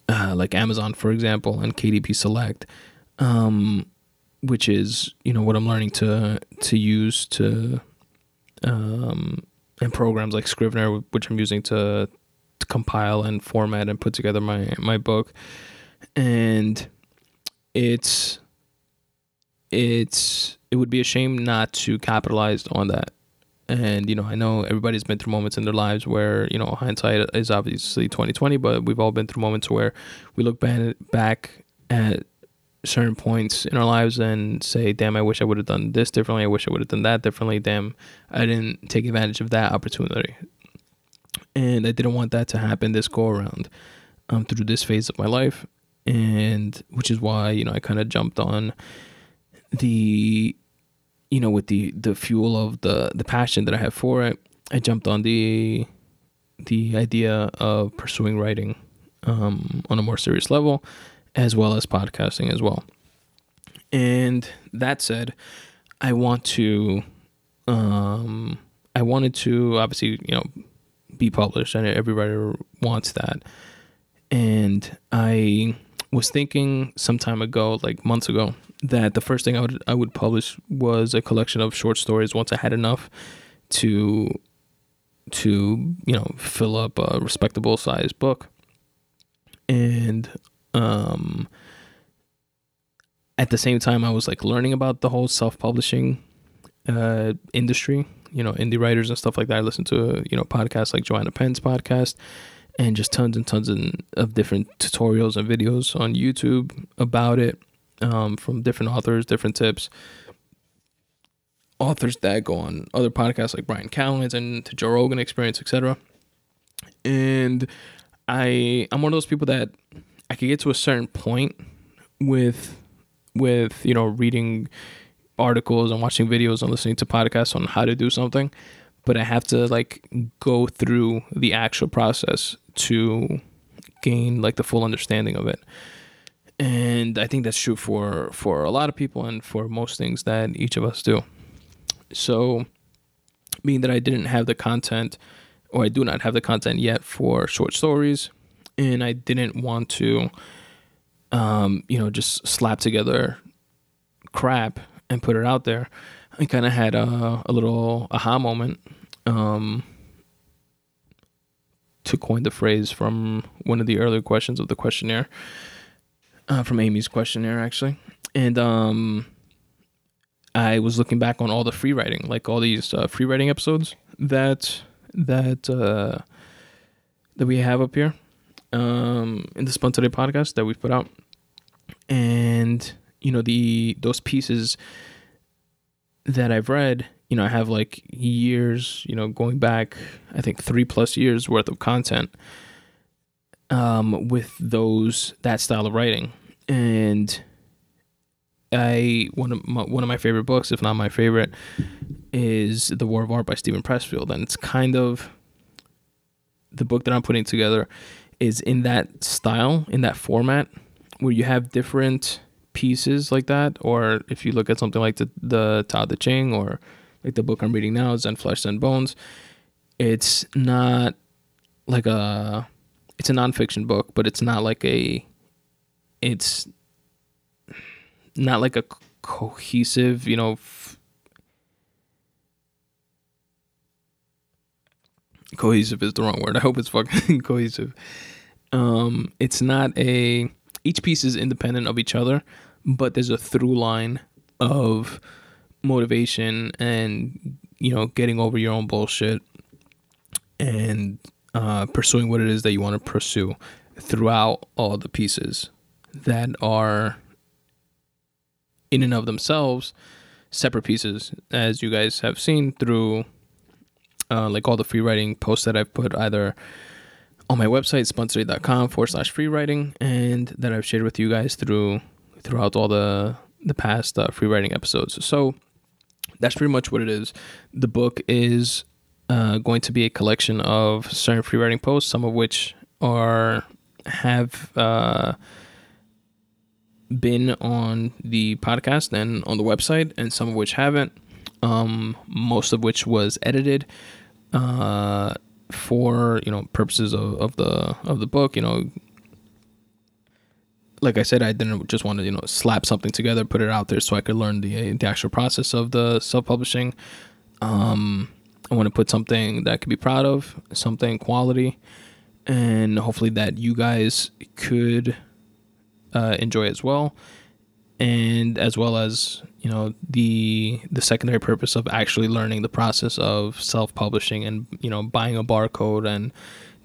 uh, like Amazon, for example, and KDP Select, um, which is you know what I'm learning to to use to um, and programs like Scrivener, which I'm using to compile and format and put together my my book and it's it's it would be a shame not to capitalize on that. And you know, I know everybody's been through moments in their lives where you know hindsight is obviously twenty twenty, but we've all been through moments where we look back at certain points in our lives and say, "Damn, I wish I would have done this differently. I wish I would have done that differently. Damn, I didn't take advantage of that opportunity." And I didn't want that to happen this go around um, through this phase of my life, and which is why you know I kind of jumped on the you know with the the fuel of the the passion that I have for it. I jumped on the the idea of pursuing writing um, on a more serious level, as well as podcasting as well. And that said, I want to, um, I wanted to obviously, you know, be published, and every writer wants that. And I was thinking some time ago, like months ago, that the first thing I would I would publish was a collection of short stories once I had enough to to you know fill up a respectable size book. And um at the same time I was like learning about the whole self-publishing uh industry you know indie writers and stuff like that. I listened to you know podcasts like Joanna Penn's podcast and just tons and tons of different tutorials and videos on YouTube about it um, from different authors, different tips. Authors that go on other podcasts like Bryan Callen's and to Joe Rogan Experience, etc. And I I'm one of those people that I could get to a certain point with with you know reading articles and watching videos and listening to podcasts on how to do something, but I have to like go through the actual process to gain like the full understanding of it and I think that's true for for a lot of people and for most things that each of us do. So, being that I didn't have the content, or I do not have the content yet for short stories, and I didn't want to, um, you know, just slap together crap and put it out there. I kind of had a, a little aha moment. Um, to coin the phrase from one of the earlier questions of the questionnaire uh, from Amy's questionnaire actually, and um, I was looking back on all the free writing, like all these uh, free writing episodes that that uh, that we have up here um, in the Spun Today podcast that we've put out, and you know the those pieces that I've read, you know, I have like years, you know, going back, I think three plus years worth of content um, with those that style of writing, and I one of my, one of my favorite books, if not my favorite, is The War of Art by Steven Pressfield, and it's kind of the book that I'm putting together is in that style, in that format, where you have different pieces like that, or if you look at something like the the Tao Te Ching, or like the book I'm reading now, Zen Flesh, Zen Bones, it's not like a it's a nonfiction book, but it's not like a it's not like a cohesive, you know. F- cohesive is the wrong word. I hope it's fucking cohesive. Um, it's not a. Each piece is independent of each other, but there's a through line of motivation and you know getting over your own bullshit and uh, pursuing what it is that you want to pursue throughout all the pieces that are in and of themselves separate pieces as you guys have seen through uh, like all the free writing posts that i've put either on my website spuntoday.com forward slash free writing and that i've shared with you guys through throughout all the the past uh, free writing episodes. So that's pretty much what it is the book is uh, going to be a collection of certain free writing posts, some of which are have uh, been on the podcast and on the website, and some of which haven't. Um, most of which was edited uh, for you know purposes of, of the of the book. You know, like I said, I didn't just want to you know slap something together, put it out there, so I could learn the the actual process of the self publishing. Um, I want to put something that I could be proud of, something quality, and hopefully that you guys could uh, enjoy as well, and as well as you know the the secondary purpose of actually learning the process of self-publishing and you know buying a barcode and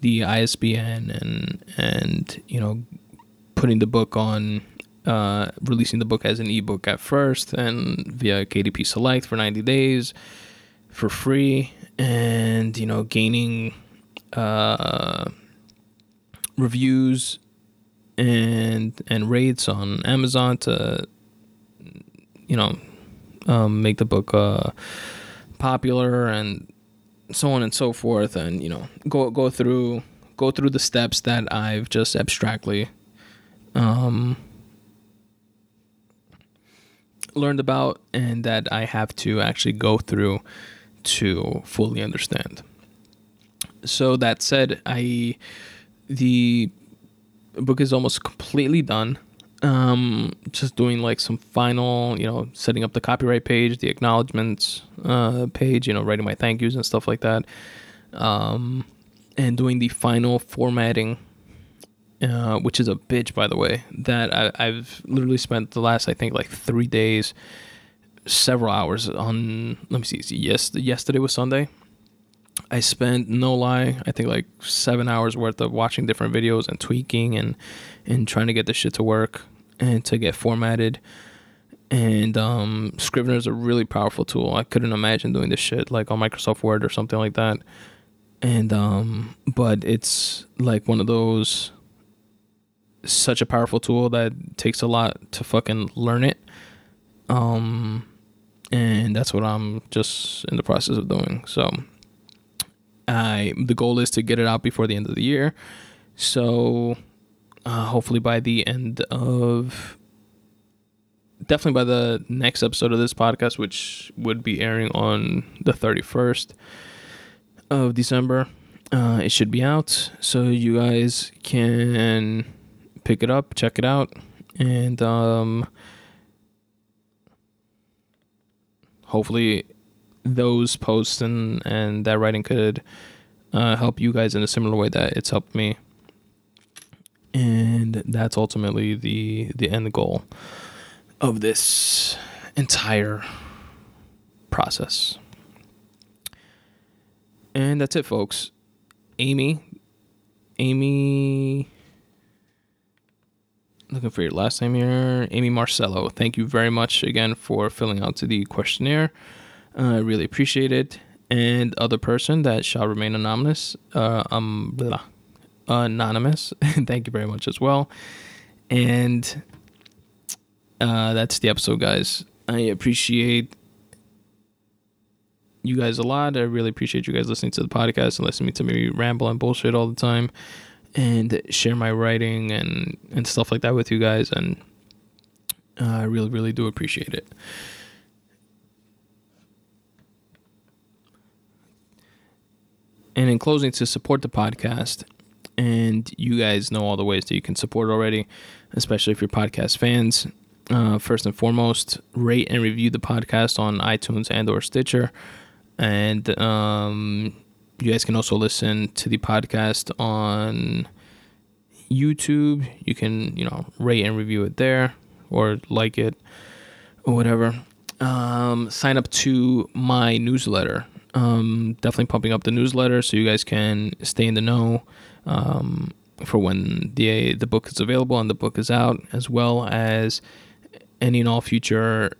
the ISBN and and you know putting the book on uh, releasing the book as an ebook at first and via KDP Select for 90 days for free and you know gaining uh, reviews and and rates on Amazon to you know um, make the book uh, popular and so on and so forth and you know go go through go through the steps that I've just abstractly um, learned about and that I have to actually go through to fully understand. So that said, I the book is almost completely done. Um, just doing like some final, you know, setting up the copyright page, the acknowledgments uh, page, you know, writing my thank yous and stuff like that, um, and doing the final formatting, uh, which is a bitch, by the way. That I, I've literally spent the last, I think, like three days, several hours on. Let me see. Yes, yesterday was Sunday. I spent no lie, I think like seven hours worth of watching different videos and tweaking and and trying to get this shit to work and to get formatted. And um, Scrivener is a really powerful tool. I couldn't imagine doing this shit like on Microsoft Word or something like that. And um, but it's like one of those such a powerful tool that takes a lot to fucking learn it. Um, and that's what I'm just in the process of doing. So I the goal is to get it out before the end of the year. So uh, hopefully by the end of definitely by the next episode of this podcast, which would be airing on the 31st of December, uh, it should be out. So you guys can pick it up, check it out, and um, hopefully those posts and and that writing could uh, help you guys in a similar way that it's helped me. And that's ultimately the the end goal of this entire process. And that's it folks. Amy amy looking for your last name here amy marcello thank you very much again for filling out to the questionnaire I uh, really appreciate it. And other person that shall remain anonymous, uh, um, blah, anonymous. Thank you very much as well. And uh, that's the episode, guys. I appreciate you guys a lot. I really appreciate you guys listening to the podcast and listening to me ramble and bullshit all the time, and share my writing and and stuff like that with you guys. And uh, I really, really do appreciate it. And in closing, to support the podcast, and you guys know all the ways that you can support already, especially if you're podcast fans. Uh, first and foremost, rate and review the podcast on iTunes and or Stitcher, and um, you guys can also listen to the podcast on YouTube. You can you know rate and review it there or like it or whatever. Um, sign up to my newsletter um, definitely pumping up the newsletter so you guys can stay in the know um, for when the the book is available and the book is out, as well as any and all future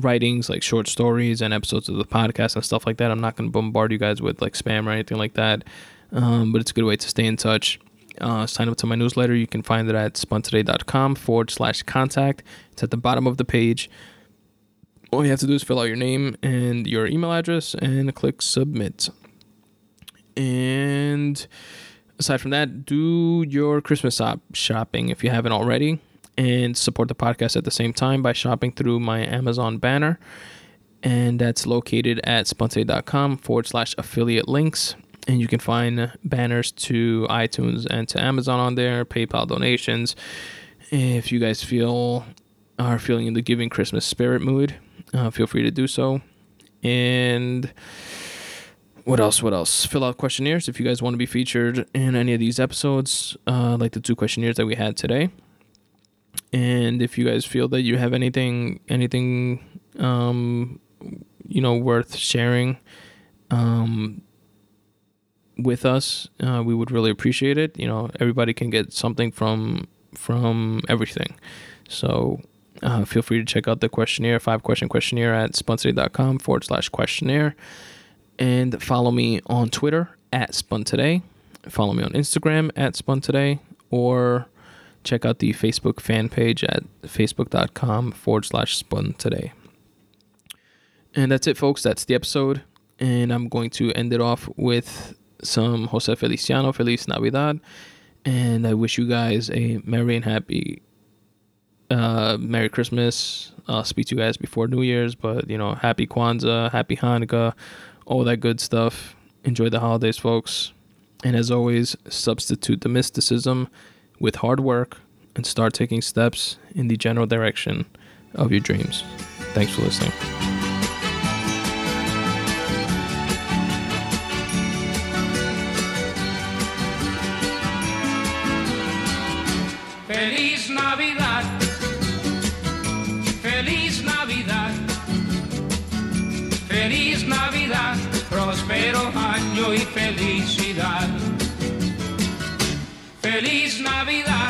writings like short stories and episodes of the podcast and stuff like that. I'm not going to bombard you guys with like spam or anything like that, um, but it's a good way to stay in touch. Uh, sign up to my newsletter. You can find it at spuntoday.com forward slash contact. It's at the bottom of the page all you have to do is fill out your name and your email address and click submit. And aside from that, do your Christmas shop shopping if you haven't already, and support the podcast at the same time by shopping through my Amazon banner. And that's located at spuntoday.com forward slash affiliate links. And you can find banners to iTunes and to Amazon on there, PayPal donations. If you guys feel are feeling in the giving Christmas spirit mood, uh, feel free to do so. And what else? What else? Fill out questionnaires if you guys want to be featured in any of these episodes, uh, like the two questionnaires that we had today. And if you guys feel that you have anything, anything, um, you know, worth sharing, um, with us, uh, we would really appreciate it. You know, everybody can get something from from everything. So uh, feel free to check out the questionnaire, five question questionnaire at spuntoday.com forward slash questionnaire. And follow me on Twitter at spuntoday. Follow me on Instagram at spuntoday or check out the Facebook fan page at facebook.com forward slash spuntoday. And that's it, folks. That's the episode. And I'm going to end it off with some Jose Feliciano, Feliz Navidad. And I wish you guys a merry and happy uh, Merry Christmas. I'll speak to you guys before New Year's, but you know, happy Kwanzaa, happy Hanukkah, all that good stuff. Enjoy the holidays, folks. And as always, substitute the mysticism with hard work and start taking steps in the general direction of your dreams. Thanks for listening. Feliz Navidad, feliz feliz próspero año y felicidad. Feliz Navidad,